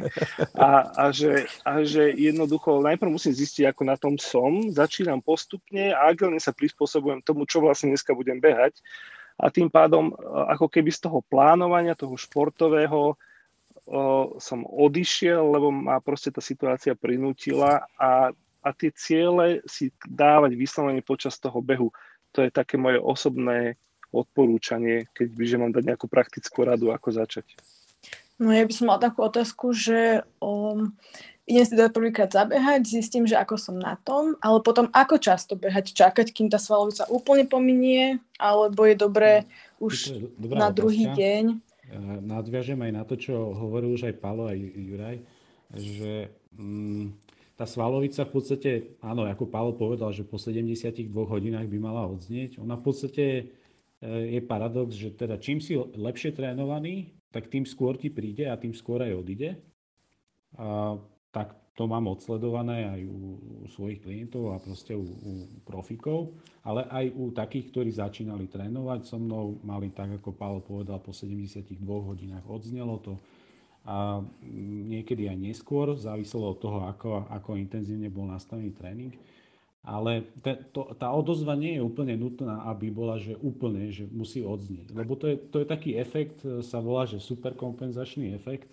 Speaker 3: A, a, že, a že jednoducho najprv musím zistiť, ako na tom som, začínam postupne a agilne sa prispôsobujem tomu, čo vlastne dneska budem behať. A tým pádom ako keby z toho plánovania, toho športového som odišiel, lebo ma proste tá situácia prinútila a, a tie ciele si dávať vyslovene počas toho behu. To je také moje osobné odporúčanie, keď by že mám dať nejakú praktickú radu, ako začať.
Speaker 1: No ja by som mal takú otázku, že um, idem si dať prvýkrát zabehať, zistím, že ako som na tom, ale potom ako často behať, čakať, kým tá svalovica úplne pominie, alebo je dobré no, už na druhý otázka. deň
Speaker 5: nadviažem aj na to, čo hovoril už aj Palo, aj Juraj, že mm, tá svalovica v podstate, áno, ako Palo povedal, že po 72 hodinách by mala odznieť. Ona v podstate e, je paradox, že teda čím si lepšie trénovaný, tak tým skôr ti príde a tým skôr aj odíde. A tak to mám odsledované aj u, u svojich klientov a proste u, u profikov, ale aj u takých, ktorí začínali trénovať so mnou, mali tak, ako Pavel povedal, po 72 hodinách odznelo to a niekedy aj neskôr, záviselo od toho, ako, ako intenzívne bol nastavený tréning. ale te, to, tá odozva nie je úplne nutná, aby bola, že úplne, že musí odznieť. Lebo to je, to je taký efekt, sa volá, že superkompenzačný efekt.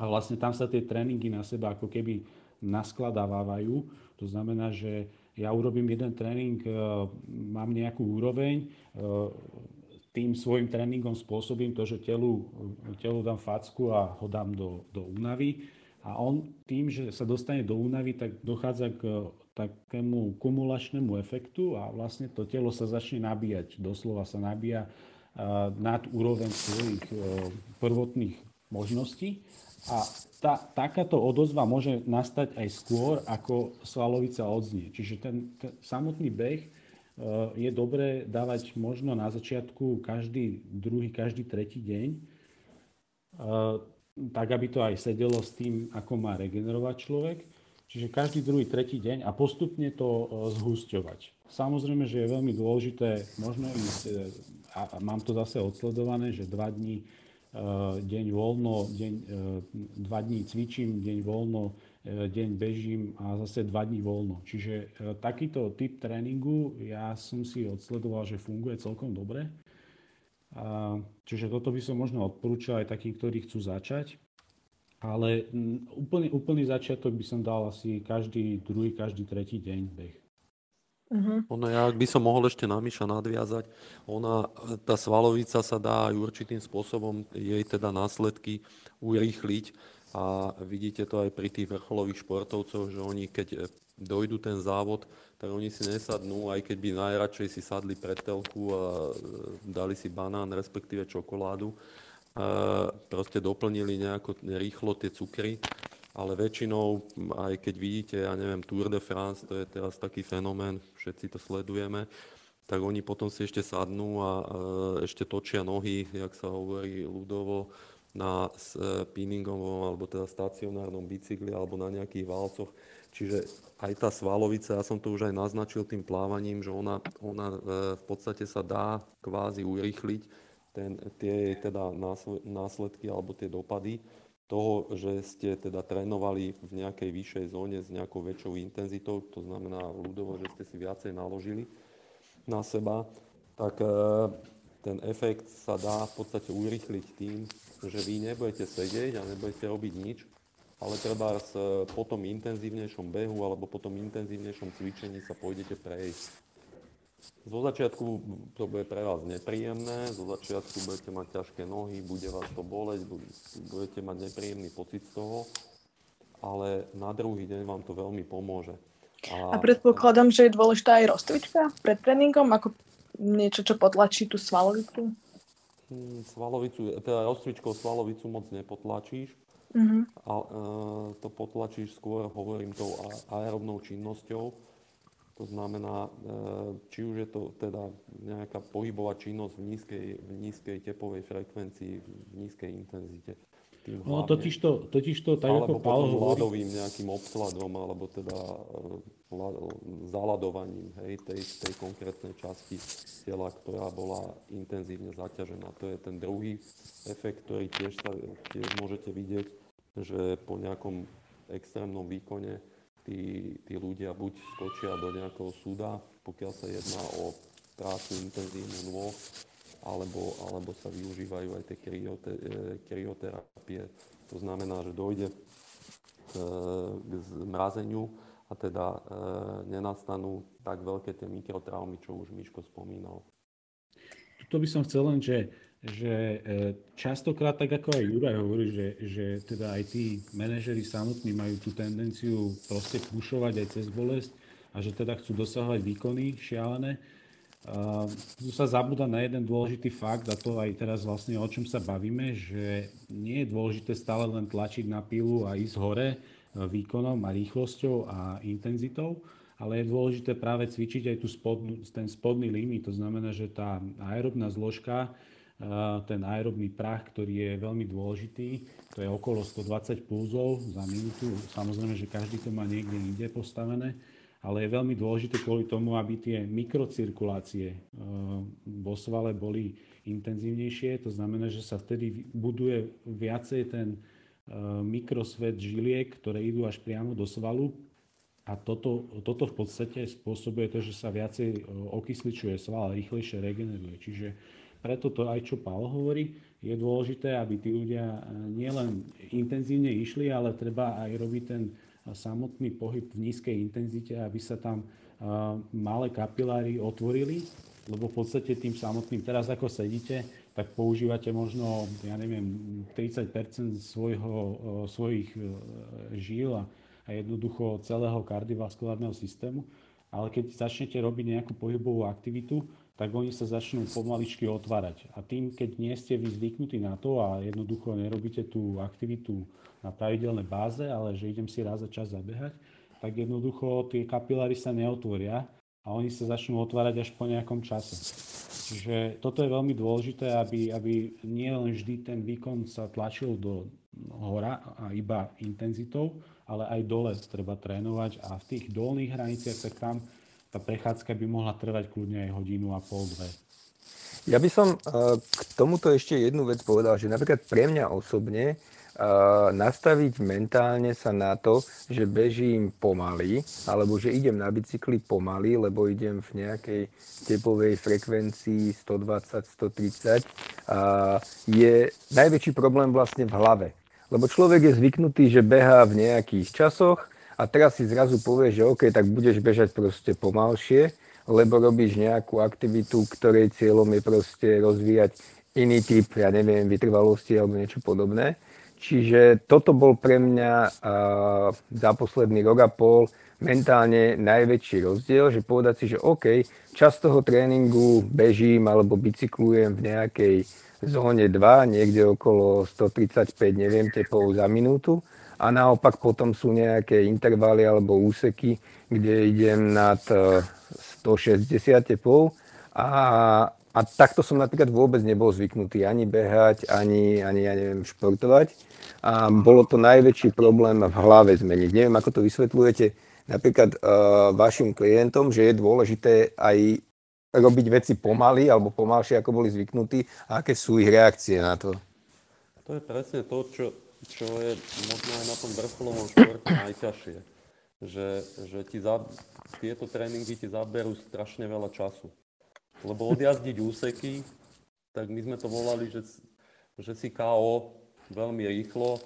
Speaker 5: A vlastne tam sa tie tréningy na seba ako keby naskladávajú. To znamená, že ja urobím jeden tréning, e, mám nejakú úroveň, e, tým svojim tréningom spôsobím to, že telu, telu dám facku a ho dám do, do únavy. A on tým, že sa dostane do únavy, tak dochádza k takému kumulačnému efektu a vlastne to telo sa začne nabíjať. Doslova sa nabíja nad úroveň svojich e, prvotných možností. A tá, takáto odozva môže nastať aj skôr, ako svalovica odznie. Čiže ten, ten samotný beh Eh, je dobré dávať možno na začiatku každý druhý, každý tretí deň, eh, tak aby to aj sedelo s tým, ako má regenerovať človek. Čiže každý druhý, tretí deň a postupne to eh, zhusťovať. Samozrejme, že je veľmi dôležité, možno ísť, a mám to zase odsledované, že dva dní deň voľno, deň, dva dní cvičím, deň voľno, E, deň bežím a zase dva dní voľno. Čiže takýto typ tréningu ja som si odsledoval, že funguje celkom dobre. Čiže toto by som možno odporúčal aj takým, ktorí chcú začať. Ale úplný, úplný začiatok by som dal asi každý druhý, každý tretí deň beh.
Speaker 2: Uh-huh. Ono, ja ak by som mohol ešte na Miša nadviazať, ona, tá svalovica sa dá aj určitým spôsobom jej teda následky urýchliť a vidíte to aj pri tých vrcholových športovcoch, že oni keď e, dojdu ten závod, tak oni si nesadnú, aj keď by najradšej si sadli pred telku a e, dali si banán, respektíve čokoládu. A proste doplnili nejako rýchlo tie cukry, ale väčšinou, aj keď vidíte, ja neviem, Tour de France, to je teraz taký fenomén, všetci to sledujeme, tak oni potom si ešte sadnú a e, ešte točia nohy, jak sa hovorí ľudovo, na spinningovom alebo teda stacionárnom bicykli alebo na nejakých válcoch. Čiže aj tá svalovica, ja som to už aj naznačil tým plávaním, že ona, ona e, v podstate sa dá kvázi urýchliť ten, tie teda následky alebo tie dopady toho, že ste teda trénovali v nejakej vyššej zóne s nejakou väčšou intenzitou, to znamená ľudovo, že ste si viacej naložili na seba, tak e, ten efekt sa dá v podstate urýchliť tým, že vy nebudete sedieť a nebudete robiť nič, ale treba po tom intenzívnejšom behu alebo po tom intenzívnejšom cvičení sa pôjdete prejsť. Zo začiatku to bude pre vás nepríjemné, zo začiatku budete mať ťažké nohy, bude vás to boleť, budete mať nepríjemný pocit z toho, ale na druhý deň vám to veľmi pomôže.
Speaker 1: A, a predpokladám, že je dôležitá aj rozcvička pred tréningom, ako niečo, čo potlačí tú svalovicu?
Speaker 2: Hmm, svalovicu, teda rozcvičkou svalovicu moc nepotlačíš. Uh-huh. A, e, to potlačíš skôr, hovorím, tou aerobnou činnosťou. To znamená, e, či už je to teda nejaká pohybová činnosť v nízkej, v nízkej tepovej frekvencii, v nízkej intenzite
Speaker 5: tým no, totiž to, totiž to tak
Speaker 2: alebo
Speaker 5: ako Paolo
Speaker 2: hovorí... ľadovým nejakým obsladom, alebo teda uh, zaladovaním hej, tej, tej konkrétnej časti tela, ktorá bola intenzívne zaťažená. To je ten druhý efekt, ktorý tiež, sa, tiež môžete vidieť, že po nejakom extrémnom výkone tí, tí ľudia buď skočia do nejakého súda, pokiaľ sa jedná o prácu intenzívnu nôh, alebo, alebo sa využívajú aj tie kryote, e. To znamená, že dojde k, k zmrazeniu a teda e, nenastanú tak veľké tie mikrotraumy, čo už Miško spomínal.
Speaker 5: To by som chcel len, že, že e, častokrát, tak ako aj Juraj hovorí, že, že teda aj tí manažeri samotní majú tú tendenciu proste pušovať aj cez bolesť a že teda chcú dosahovať výkony šialené, tu sa zabúda na jeden dôležitý fakt, a to aj teraz vlastne o čom sa bavíme, že nie je dôležité stále len tlačiť na pilu a ísť hore e, výkonom a rýchlosťou a intenzitou, ale je dôležité práve cvičiť aj tú spodnú, ten spodný limit. To znamená, že tá aerobná zložka, ten aerobný prach, ktorý je veľmi dôležitý, to je okolo 120 pulzov za minútu. Samozrejme, že každý to má niekde inde postavené ale je veľmi dôležité kvôli tomu, aby tie mikrocirkulácie eh, vo svale boli intenzívnejšie. To znamená, že sa vtedy buduje viacej ten eh, mikrosvet žiliek, ktoré idú až priamo do svalu A toto, toto v podstate spôsobuje to, že sa viacej okysličuje sval a rýchlejšie regeneruje. Čiže preto to aj čo Pavel hovorí, je dôležité, aby tí ľudia nielen intenzívne išli, ale treba aj robiť ten samotný pohyb v nízkej intenzite, aby sa tam malé kapiláry otvorili, lebo v podstate tým samotným, teraz ako sedíte, tak používate možno, ja neviem, 30 svojho, svojich žíl a, a jednoducho celého kardiovaskulárneho systému, ale keď začnete robiť nejakú pohybovú aktivitu, tak oni sa začnú pomaličky otvárať. A tým, keď nie ste vy zvyknutí na to a jednoducho nerobíte tú aktivitu na pravidelnej báze, ale že idem si raz za čas zabehať, tak jednoducho tie kapiláry sa neotvoria a oni sa začnú otvárať až po nejakom čase. Čiže toto je veľmi dôležité, aby, aby nie len vždy ten výkon sa tlačil do hora a iba intenzitou, ale aj dole treba trénovať a v tých dolných hraniciach tak tam tá prechádzka by mohla trvať kľudne aj hodinu a pol, dve.
Speaker 4: Ja by som uh, k tomuto ešte jednu vec povedal, že napríklad pre mňa osobne uh, nastaviť mentálne sa na to, že bežím pomaly, alebo že idem na bicykli pomaly, lebo idem v nejakej tepovej frekvencii 120-130, uh, je najväčší problém vlastne v hlave. Lebo človek je zvyknutý, že behá v nejakých časoch, a teraz si zrazu povieš, že OK, tak budeš bežať proste pomalšie, lebo robíš nejakú aktivitu, ktorej cieľom je proste rozvíjať iný typ, ja neviem, vytrvalosti alebo niečo podobné. Čiže toto bol pre mňa a, za posledný rok a pol mentálne najväčší rozdiel, že povedať si, že OK, čas toho tréningu bežím alebo bicyklujem v nejakej zóne 2, niekde okolo 135, neviem, tepov za minútu a naopak potom sú nejaké intervaly alebo úseky, kde idem nad 160 e, tepov a, a takto som napríklad vôbec nebol zvyknutý ani behať, ani, ani ja neviem, športovať. A bolo to najväčší problém v hlave zmeniť. Neviem, ako to vysvetľujete napríklad uh, vašim klientom, že je dôležité aj robiť veci pomaly alebo pomalšie, ako boli zvyknutí a aké sú ich reakcie na to.
Speaker 2: To je presne to, čo, čo je možno aj na tom vrcholovom športe najťažšie. Že, že ti za, tieto tréningy ti zaberú strašne veľa času. Lebo odjazdiť úseky, tak my sme to volali, že, že si KO veľmi rýchlo,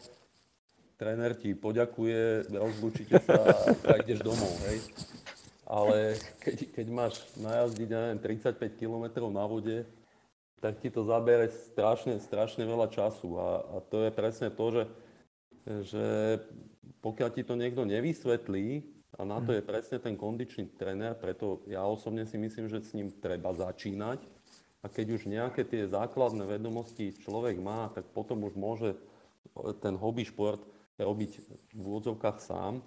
Speaker 2: tréner ti poďakuje, rozlúčite sa a ideš domov, hej. Ale keď, keď máš najazdiť, neviem, 35 km na vode, tak ti to zabere strašne, strašne veľa času. A, a to je presne to, že, že pokiaľ ti to niekto nevysvetlí, a na to je presne ten kondičný tréner, preto ja osobne si myslím, že s ním treba začínať. A keď už nejaké tie základné vedomosti človek má, tak potom už môže ten hobby šport robiť v úvodzovkách sám,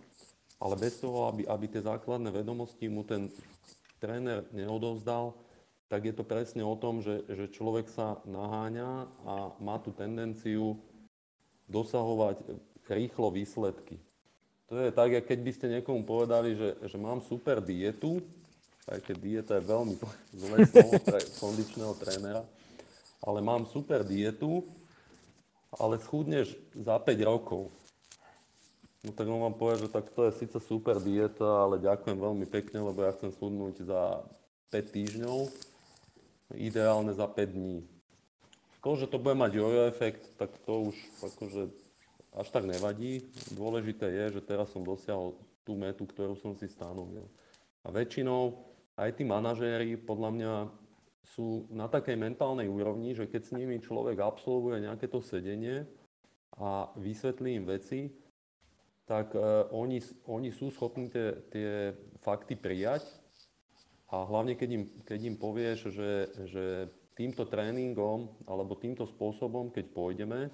Speaker 2: ale bez toho, aby, aby tie základné vedomosti mu ten tréner neodovzdal, tak je to presne o tom, že, že človek sa naháňa a má tú tendenciu dosahovať rýchlo výsledky. To je tak, keď by ste niekomu povedali, že, že mám super dietu, aj keď dieta je veľmi zlé slovo pre kondičného trénera, ale mám super dietu, ale schudneš za 5 rokov. No tak on vám povie, že tak to je síce super dieta, ale ďakujem veľmi pekne, lebo ja chcem schudnúť za 5 týždňov ideálne za 5 dní. To, že to bude mať jojo efekt, tak to už akože až tak nevadí. Dôležité je, že teraz som dosiahol tú metu, ktorú som si stanovil. A väčšinou aj tí manažéri podľa mňa sú na takej mentálnej úrovni, že keď s nimi človek absolvuje nejaké to sedenie a vysvetlí im veci, tak uh, oni, oni sú schopní tie, tie fakty prijať a hlavne, keď im, keď im povieš, že, že týmto tréningom alebo týmto spôsobom, keď pôjdeme,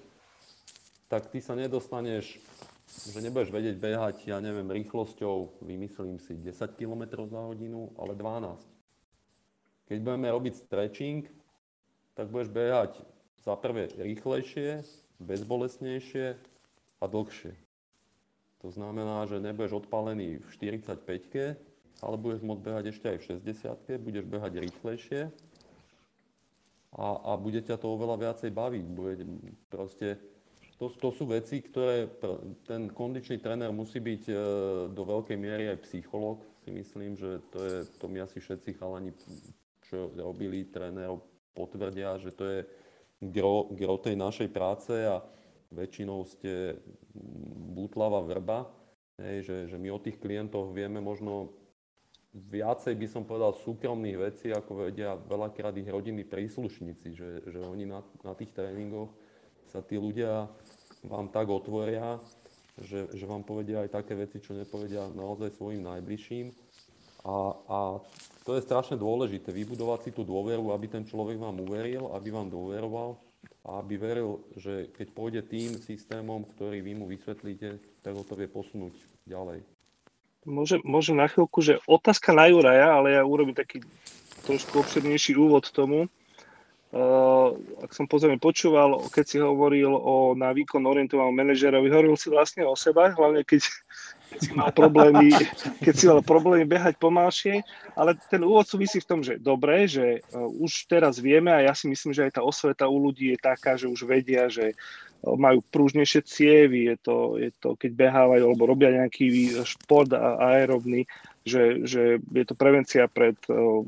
Speaker 2: tak ty sa nedostaneš, že nebudeš vedieť behať, ja neviem, rýchlosťou, vymyslím si, 10 km za hodinu, ale 12. Keď budeme robiť stretching, tak budeš behať za prvé rýchlejšie, bezbolesnejšie a dlhšie. To znamená, že nebudeš odpalený v 45 ale budeš môcť behať ešte aj v 60 budeš behať rýchlejšie a, a bude ťa to oveľa viacej baviť. Bude, proste to, to sú veci, ktoré ten kondičný tréner musí byť e, do veľkej miery aj psychológ, si myslím, že to je, to mi asi všetci chalani, čo robili trénerov, potvrdia, že to je gro, gro tej našej práce a väčšinou ste butlava vrba, hej, že, že my o tých klientoch vieme možno viacej by som povedal súkromných vecí, ako vedia veľakrát ich rodinní príslušníci, že, že oni na, na tých tréningoch sa tí ľudia vám tak otvoria, že, že vám povedia aj také veci, čo nepovedia naozaj svojim najbližším. A, a to je strašne dôležité, vybudovať si tú dôveru, aby ten človek vám uveril, aby vám dôveroval a aby veril, že keď pôjde tým systémom, ktorý vy mu vysvetlíte, tak ho to vie posunúť ďalej.
Speaker 3: Môžem, môžem na chvíľku, že otázka na Juraja, ale ja urobím taký trošku obširnejší úvod tomu. Uh, ak som pozorne počúval, keď si hovoril o na výkon orientovanom manažerovi, hovoril si vlastne o sebe, hlavne keď, keď si mal problémy, keď si mal problémy behať pomalšie, ale ten úvod súvisí v tom, že dobre, že uh, už teraz vieme a ja si myslím, že aj tá osveta u ľudí je taká, že už vedia, že majú prúžnejšie cievy, je to, je to keď behávajú alebo robia nejaký šport aerobný, že, že je to prevencia pred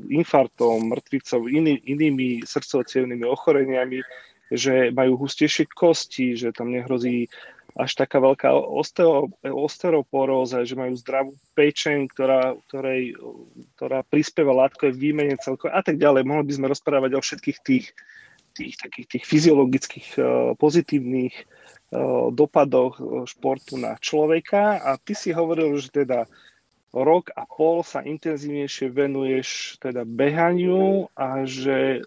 Speaker 3: infartom, mŕtvicou, iný, inými srdcovo ochoreniami, že majú hustejšie kosti, že tam nehrozí až taká veľká osteo, osteoporóza, že majú zdravú pečeň, ktorá, ktorej, ktorá prispieva látkovej výmene celkovo a tak ďalej. Mohli by sme rozprávať o všetkých tých tých takých tých fyziologických eh, pozitívnych eh, dopadoch eh, športu na človeka. A ty si hovoril, že teda rok a pol sa intenzívnejšie venuješ teda behaniu a že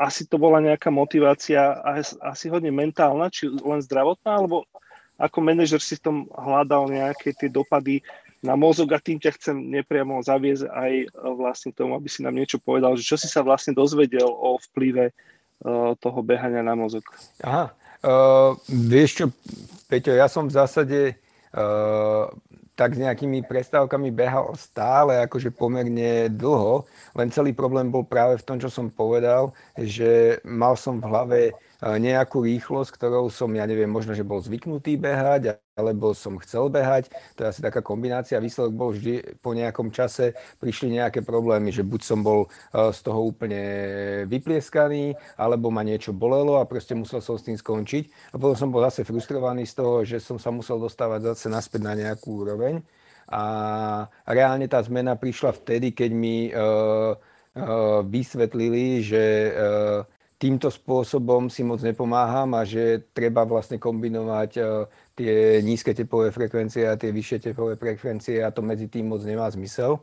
Speaker 3: asi to bola nejaká motivácia asi hodne mentálna, či len zdravotná, alebo ako manažer si v tom hľadal nejaké tie dopady na mozog a tým ťa chcem nepriamo zaviesť aj vlastne tomu, aby si nám niečo povedal, že čo si sa vlastne dozvedel o vplyve toho behania na mozog.
Speaker 4: Aha, uh, vieš čo, Peťo, ja som v zásade uh, tak s nejakými prestávkami behal stále akože pomerne dlho, len celý problém bol práve v tom, čo som povedal, že mal som v hlave nejakú rýchlosť, ktorou som, ja neviem, možno, že bol zvyknutý behať, alebo som chcel behať. To je asi taká kombinácia. Výsledok bol vždy po nejakom čase prišli nejaké problémy, že buď som bol z toho úplne vyplieskaný, alebo ma niečo bolelo a proste musel som s tým skončiť. A potom som bol zase frustrovaný z toho, že som sa musel dostávať zase naspäť na nejakú úroveň. A reálne tá zmena prišla vtedy, keď mi uh, vysvetlili, že týmto spôsobom si moc nepomáham a že treba vlastne kombinovať e, tie nízke tepové frekvencie a tie vyššie tepové frekvencie a to medzi tým moc nemá zmysel.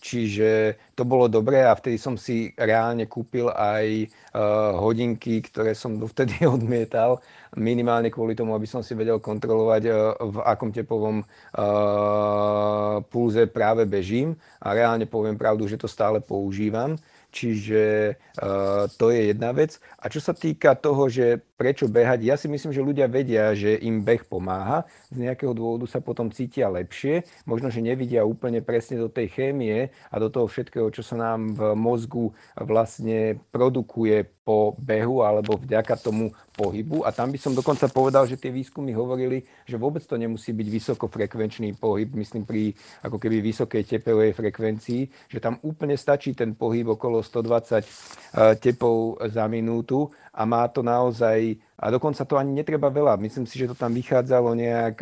Speaker 4: Čiže to bolo dobré a vtedy som si reálne kúpil aj uh, hodinky, ktoré som dovtedy odmietal, minimálne kvôli tomu, aby som si vedel kontrolovať, uh, v akom tepovom uh, pulze práve bežím. A reálne poviem pravdu, že to stále používam. Čiže uh, to je jedna vec. A čo sa týka toho, že prečo behať, ja si myslím, že ľudia vedia, že im beh pomáha. Z nejakého dôvodu sa potom cítia lepšie. Možno, že nevidia úplne presne do tej chémie a do toho všetkého, čo sa nám v mozgu vlastne produkuje po behu alebo vďaka tomu pohybu. A tam by som dokonca povedal, že tie výskumy hovorili, že vôbec to nemusí byť vysokofrekvenčný pohyb, myslím pri ako keby vysokej tepovej frekvencii, že tam úplne stačí ten pohyb okolo 120 eh, tepov za minútu a má to naozaj, a dokonca to ani netreba veľa, myslím si, že to tam vychádzalo nejak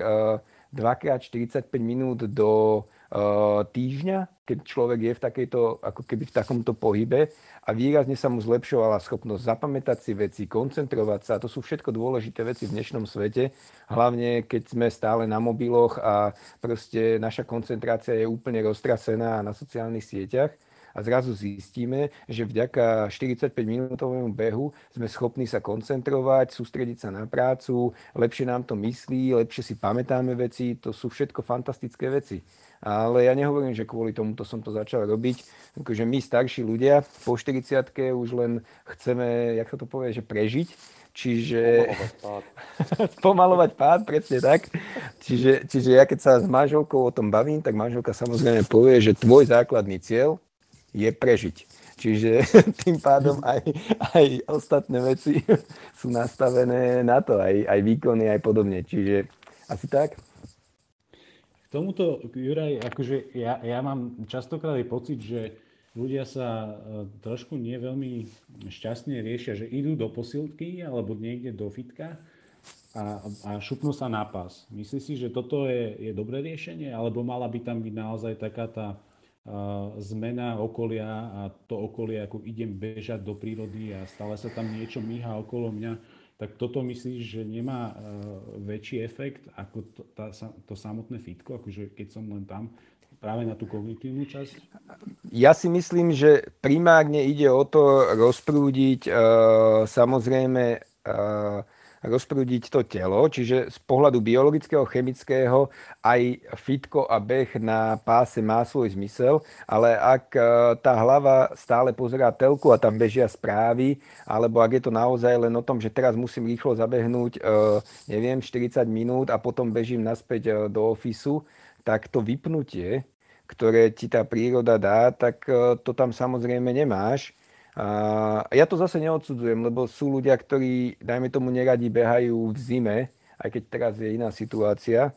Speaker 4: 2x45 eh, minút do týždňa, keď človek je v takejto, ako keby v takomto pohybe a výrazne sa mu zlepšovala schopnosť zapamätať si veci, koncentrovať sa. To sú všetko dôležité veci v dnešnom svete, hlavne keď sme stále na mobiloch a proste naša koncentrácia je úplne roztrasená na sociálnych sieťach a zrazu zistíme, že vďaka 45-minútovému behu sme schopní sa koncentrovať, sústrediť sa na prácu, lepšie nám to myslí, lepšie si pamätáme veci, to sú všetko fantastické veci. Ale ja nehovorím, že kvôli tomuto som to začal robiť. Takže my starší ľudia po 40 už len chceme, jak sa to povie, že prežiť. Čiže... Spomalovať pád, presne tak. Čiže, čiže ja keď sa s manželkou o tom bavím, tak manželka samozrejme povie, že tvoj základný cieľ je prežiť. Čiže tým pádom aj, aj ostatné veci sú nastavené na to, aj, aj výkony, aj podobne. Čiže asi tak?
Speaker 5: K tomuto, Juraj, akože ja, ja mám častokrát pocit, že ľudia sa e, trošku nie veľmi šťastne riešia, že idú do posilky alebo niekde do fitka a, a šupnú sa na pás. Myslíš si, že toto je, je dobré riešenie, alebo mala by tam byť naozaj taká tá zmena okolia a to okolie, ako idem bežať do prírody a stále sa tam niečo míha okolo mňa, tak toto myslíš, že nemá uh, väčší efekt ako to, tá, to samotné fitko, akože keď som len tam, práve na tú kognitívnu časť?
Speaker 4: Ja si myslím, že primárne ide o to rozprúdiť uh, samozrejme uh, rozprúdiť to telo, čiže z pohľadu biologického, chemického aj fitko a beh na páse má svoj zmysel, ale ak uh, tá hlava stále pozerá telku a tam bežia správy, alebo ak je to naozaj len o tom, že teraz musím rýchlo zabehnúť, uh, neviem, 40 minút a potom bežím naspäť do ofisu, tak to vypnutie, ktoré ti tá príroda dá, tak e, to tam samozrejme nemáš. A ja to zase neodsudzujem, lebo sú ľudia, ktorí, dajme tomu, neradi behajú v zime, aj keď teraz je iná situácia,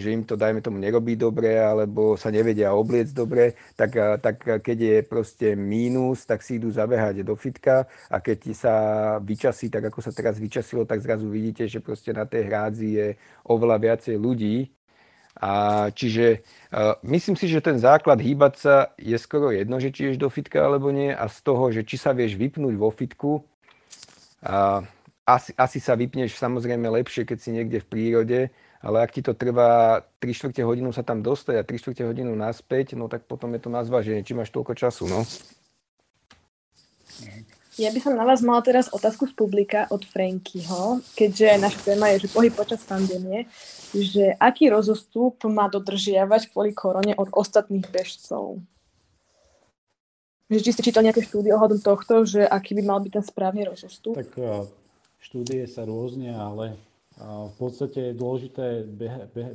Speaker 4: že im to, dajme tomu, nerobí dobre, alebo sa nevedia obliec dobre, tak, tak keď je proste mínus, tak si idú zabehať do fitka a keď sa vyčasí, tak ako sa teraz vyčasilo, tak zrazu vidíte, že proste na tej hrádzi je oveľa viacej ľudí a čiže uh, myslím si, že ten základ hýbať sa je skoro jedno, že či ješ do fitka alebo nie a z toho, že či sa vieš vypnúť vo fitku, uh, asi, asi sa vypneš samozrejme lepšie, keď si niekde v prírode, ale ak ti to trvá 3 čtvrte hodinu sa tam dostať a 3 čtvrte hodinu naspäť, no tak potom je to na zváženie, či máš toľko času, no.
Speaker 1: Ja by som na vás mala teraz otázku z publika od Frankyho, keďže naša téma je, že pohyb počas pandémie, že aký rozostup má dodržiavať kvôli korone od ostatných bežcov? Že či ste čítal nejaké štúdie ohľadom tohto, že aký by mal byť ten správny rozostup?
Speaker 5: Tak štúdie sa rôzne, ale v podstate je dôležité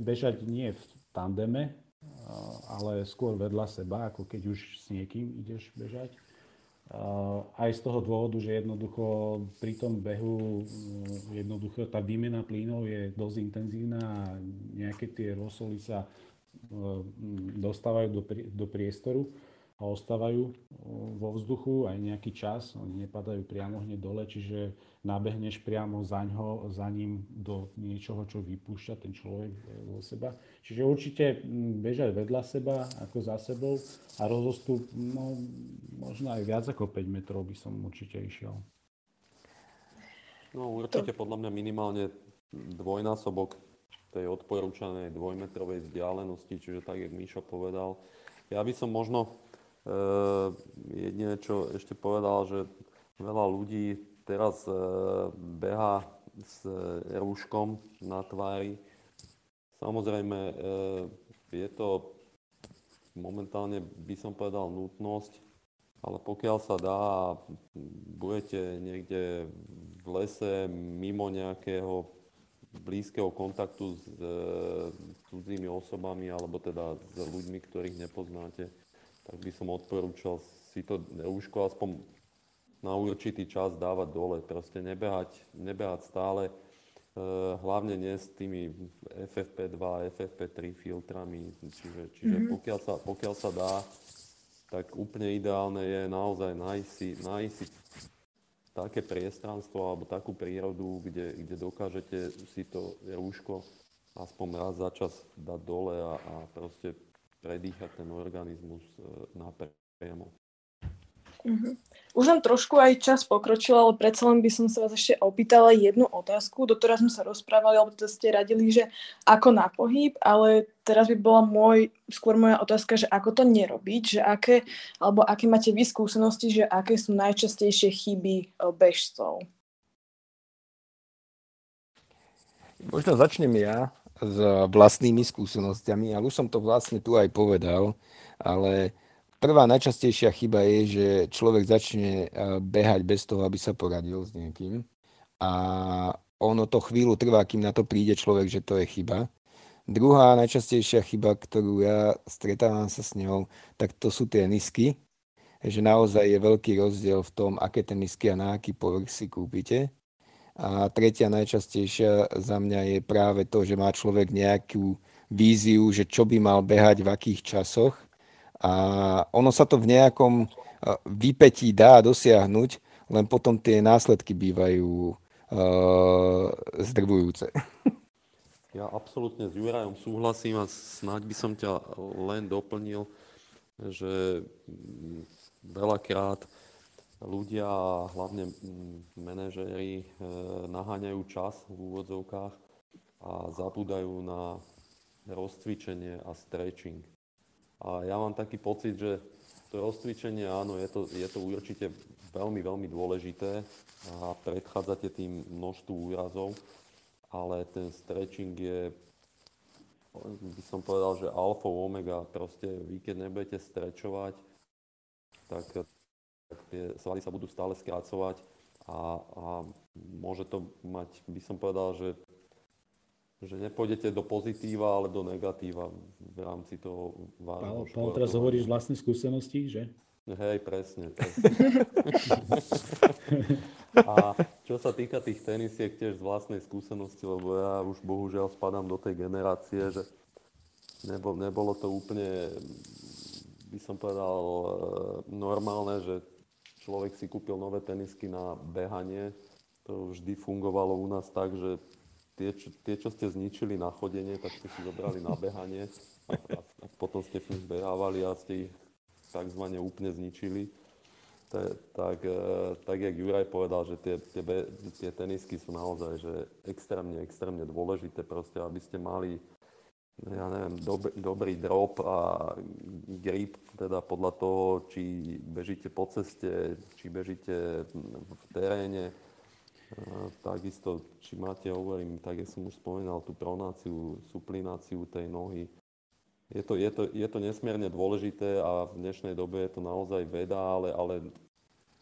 Speaker 5: bežať nie v tandeme, ale skôr vedľa seba, ako keď už s niekým ideš bežať aj z toho dôvodu, že jednoducho pri tom behu jednoducho tá výmena plynov je dosť intenzívna a nejaké tie rosoly sa dostávajú do, do priestoru a ostávajú vo vzduchu aj nejaký čas, oni nepadajú priamo hneď dole, čiže nabehneš priamo za, ňo, za ním do niečoho, čo vypúšťa ten človek vo seba. Čiže určite bežať vedľa seba ako za sebou a rozostup, no možno aj viac ako 5 metrov by som určite išiel.
Speaker 2: No určite podľa mňa minimálne dvojnásobok tej odporúčanej dvojmetrovej vzdialenosti, čiže tak, jak Míšo povedal. Ja by som možno Eh, jedine, čo ešte povedal, že veľa ľudí teraz eh, beha s rúškom na tvári. Samozrejme, eh, je to momentálne, by som povedal, nutnosť, ale pokiaľ sa dá a budete niekde v lese mimo nejakého blízkeho kontaktu s cudzími osobami alebo teda s ľuďmi, ktorých nepoznáte, tak by som odporúčal si to rúško aspoň na určitý čas dávať dole. Proste nebehať, nebehať stále, e, hlavne nie s tými FFP2, FFP3 filtrami. Čiže, čiže mm-hmm. pokiaľ, sa, pokiaľ sa dá, tak úplne ideálne je naozaj nájsť si, nájsť si také priestranstvo alebo takú prírodu, kde, kde dokážete si to rúško aspoň raz za čas dať dole a, a proste predýchať ten organizmus e, napriamo.
Speaker 1: Uh-huh. Už nám trošku aj čas pokročil, ale predsa len by som sa vás ešte opýtala jednu otázku. Doteraz sme sa rozprávali, alebo to teda ste radili, že ako na pohyb, ale teraz by bola môj, skôr moja otázka, že ako to nerobiť, že aké, alebo aké máte vy skúsenosti, že aké sú najčastejšie chyby e, bežcov?
Speaker 4: Možno začnem ja s vlastnými skúsenostiami, ale už som to vlastne tu aj povedal, ale prvá najčastejšia chyba je, že človek začne eh, behať bez toho, aby sa poradil s niekým a ono to chvíľu trvá, kým na to príde človek, že to je chyba. Druhá najčastejšia chyba, ktorú ja stretávam sa s ňou, tak to sú tie nisky. že naozaj je veľký rozdiel v tom, aké tenisky a na aký povrch si kúpite. A tretia najčastejšia za mňa je práve to, že má človek nejakú víziu, že čo by mal behať v akých časoch. A ono sa to v nejakom vypetí dá dosiahnuť, len potom tie následky bývajú uh, zdrvujúce.
Speaker 2: Ja absolútne s Jurajom súhlasím a snáď by som ťa len doplnil, že veľakrát ľudia, hlavne manažéri, e, naháňajú čas v úvodzovkách a zabúdajú na rozcvičenie a stretching. A ja mám taký pocit, že to rozcvičenie, áno, je to, je to určite veľmi, veľmi dôležité a predchádzate tým množstvu úrazov, ale ten stretching je, by som povedal, že alfa omega. Proste vy, keď nebudete strečovať, tak, tak tie svaly sa budú stále skracovať a, a môže to mať, by som povedal, že že nepôjdete do pozitíva, ale do negatíva v rámci toho vážneho
Speaker 5: Pál, teraz hovoríš vlastné skúsenosti, že?
Speaker 2: Hej, presne. presne. a čo sa týka tých tenisiek, tiež z vlastnej skúsenosti, lebo ja už bohužiaľ spadám do tej generácie, že nebol, nebolo to úplne, by som povedal, e, normálne, že človek si kúpil nové tenisky na behanie. To vždy fungovalo u nás tak, že tie, čo, tie, čo ste zničili na chodenie, tak ste si zobrali na behanie a, a, a potom ste v nich behávali a ste ich takzvané úplne zničili. Te, tak, e, tak, jak Juraj povedal, že tie, tie, tie tenisky sú naozaj že extrémne, extrémne dôležité, proste, aby ste mali ja neviem, dob, dobrý drop a grip, teda podľa toho, či bežíte po ceste, či bežíte v teréne, Takisto, či máte, hovorím, tak ja som už spomínal tú pronáciu, suplináciu tej nohy. Je to, je, to, je to nesmierne dôležité a v dnešnej dobe je to naozaj veda, ale, ale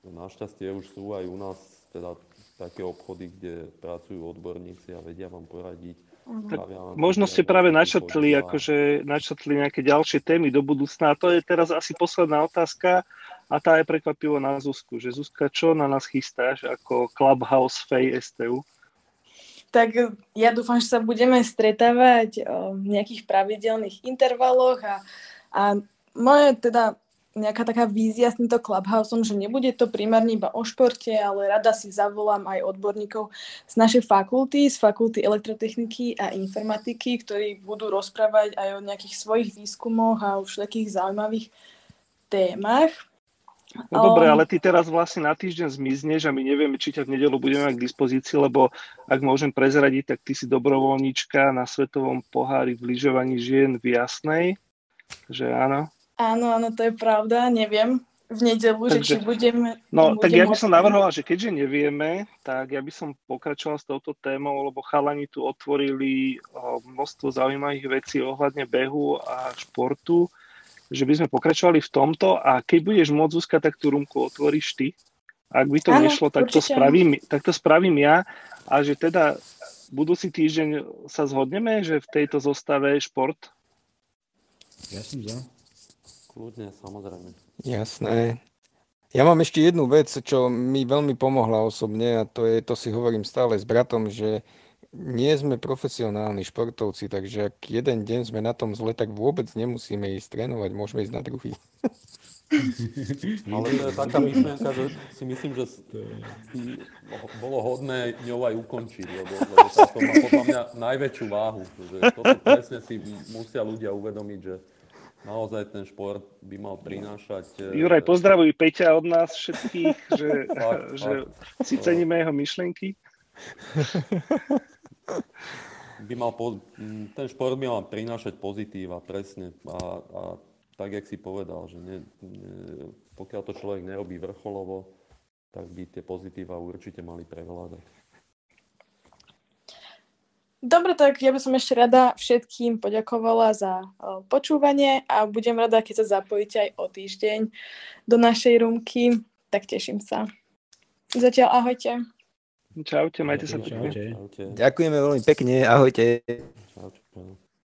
Speaker 2: našťastie už sú aj u nás teda také obchody, kde pracujú odborníci a vedia vám poradiť.
Speaker 3: Tak možno ste práve načetli, akože načetli nejaké ďalšie témy do budúcna. A to je teraz asi posledná otázka a tá je prekvapivo na Zuzku, že Zuzka, čo na nás chystáš ako Clubhouse Fej STU?
Speaker 1: Tak ja dúfam, že sa budeme stretávať v nejakých pravidelných intervaloch a, a moje teda nejaká taká vízia s týmto Clubhouseom, že nebude to primárne iba o športe, ale rada si zavolám aj odborníkov z našej fakulty, z fakulty elektrotechniky a informatiky, ktorí budú rozprávať aj o nejakých svojich výskumoch a o všetkých zaujímavých témach.
Speaker 3: No dobre, ale ty teraz vlastne na týždeň zmizneš a my nevieme, či ťa v nedelu budeme mať k dispozícii, lebo ak môžem prezradiť, tak ty si dobrovoľnička na svetovom pohári v lyžovaní žien v Jasnej, že áno?
Speaker 1: Áno, áno, to je pravda, neviem v nedelu, Takže, že či budeme...
Speaker 3: No, budem tak ja by som navrhoval, že keďže nevieme, tak ja by som pokračoval s touto témou, lebo chalani tu otvorili množstvo zaujímavých vecí ohľadne behu a športu že by sme pokračovali v tomto a keď budeš môcť, Zuzka, tak tú rumku otvoríš ty. Ak by to ano, nešlo, tak to, spravím, tak to spravím ja a že teda budúci týždeň sa zhodneme, že v tejto zostave šport?
Speaker 5: Ja som za.
Speaker 2: Kľudne, samozrejme.
Speaker 4: Jasné. Ja mám ešte jednu vec, čo mi veľmi pomohla osobne a to je, to si hovorím stále s bratom, že nie sme profesionálni športovci, takže ak jeden deň sme na tom zle, tak vôbec nemusíme ísť trénovať, môžeme ísť na druhý.
Speaker 2: Ale to je taká myšlienka, že si myslím, že bolo hodné ňou aj ukončiť, lebo, lebo to má podľa mňa najväčšiu váhu. Že toto presne si musia ľudia uvedomiť, že naozaj ten šport by mal prinášať...
Speaker 3: E, Juraj, pozdravuj Peťa od nás všetkých, že, fakt, že fakt. si ceníme jeho myšlenky
Speaker 2: by mal ten šport by mal prinášať pozitíva, presne. A, a tak, jak si povedal, že ne, ne, pokiaľ to človek nerobí vrcholovo, tak by tie pozitíva určite mali prevládať.
Speaker 1: Dobre, tak ja by som ešte rada všetkým poďakovala za počúvanie a budem rada, keď sa zapojíte aj o týždeň do našej rumky, tak teším sa. Zatiaľ ahojte.
Speaker 3: Čaute, majte sa pekne.
Speaker 4: Ďakujeme veľmi pekne, ahojte. Čau, čau.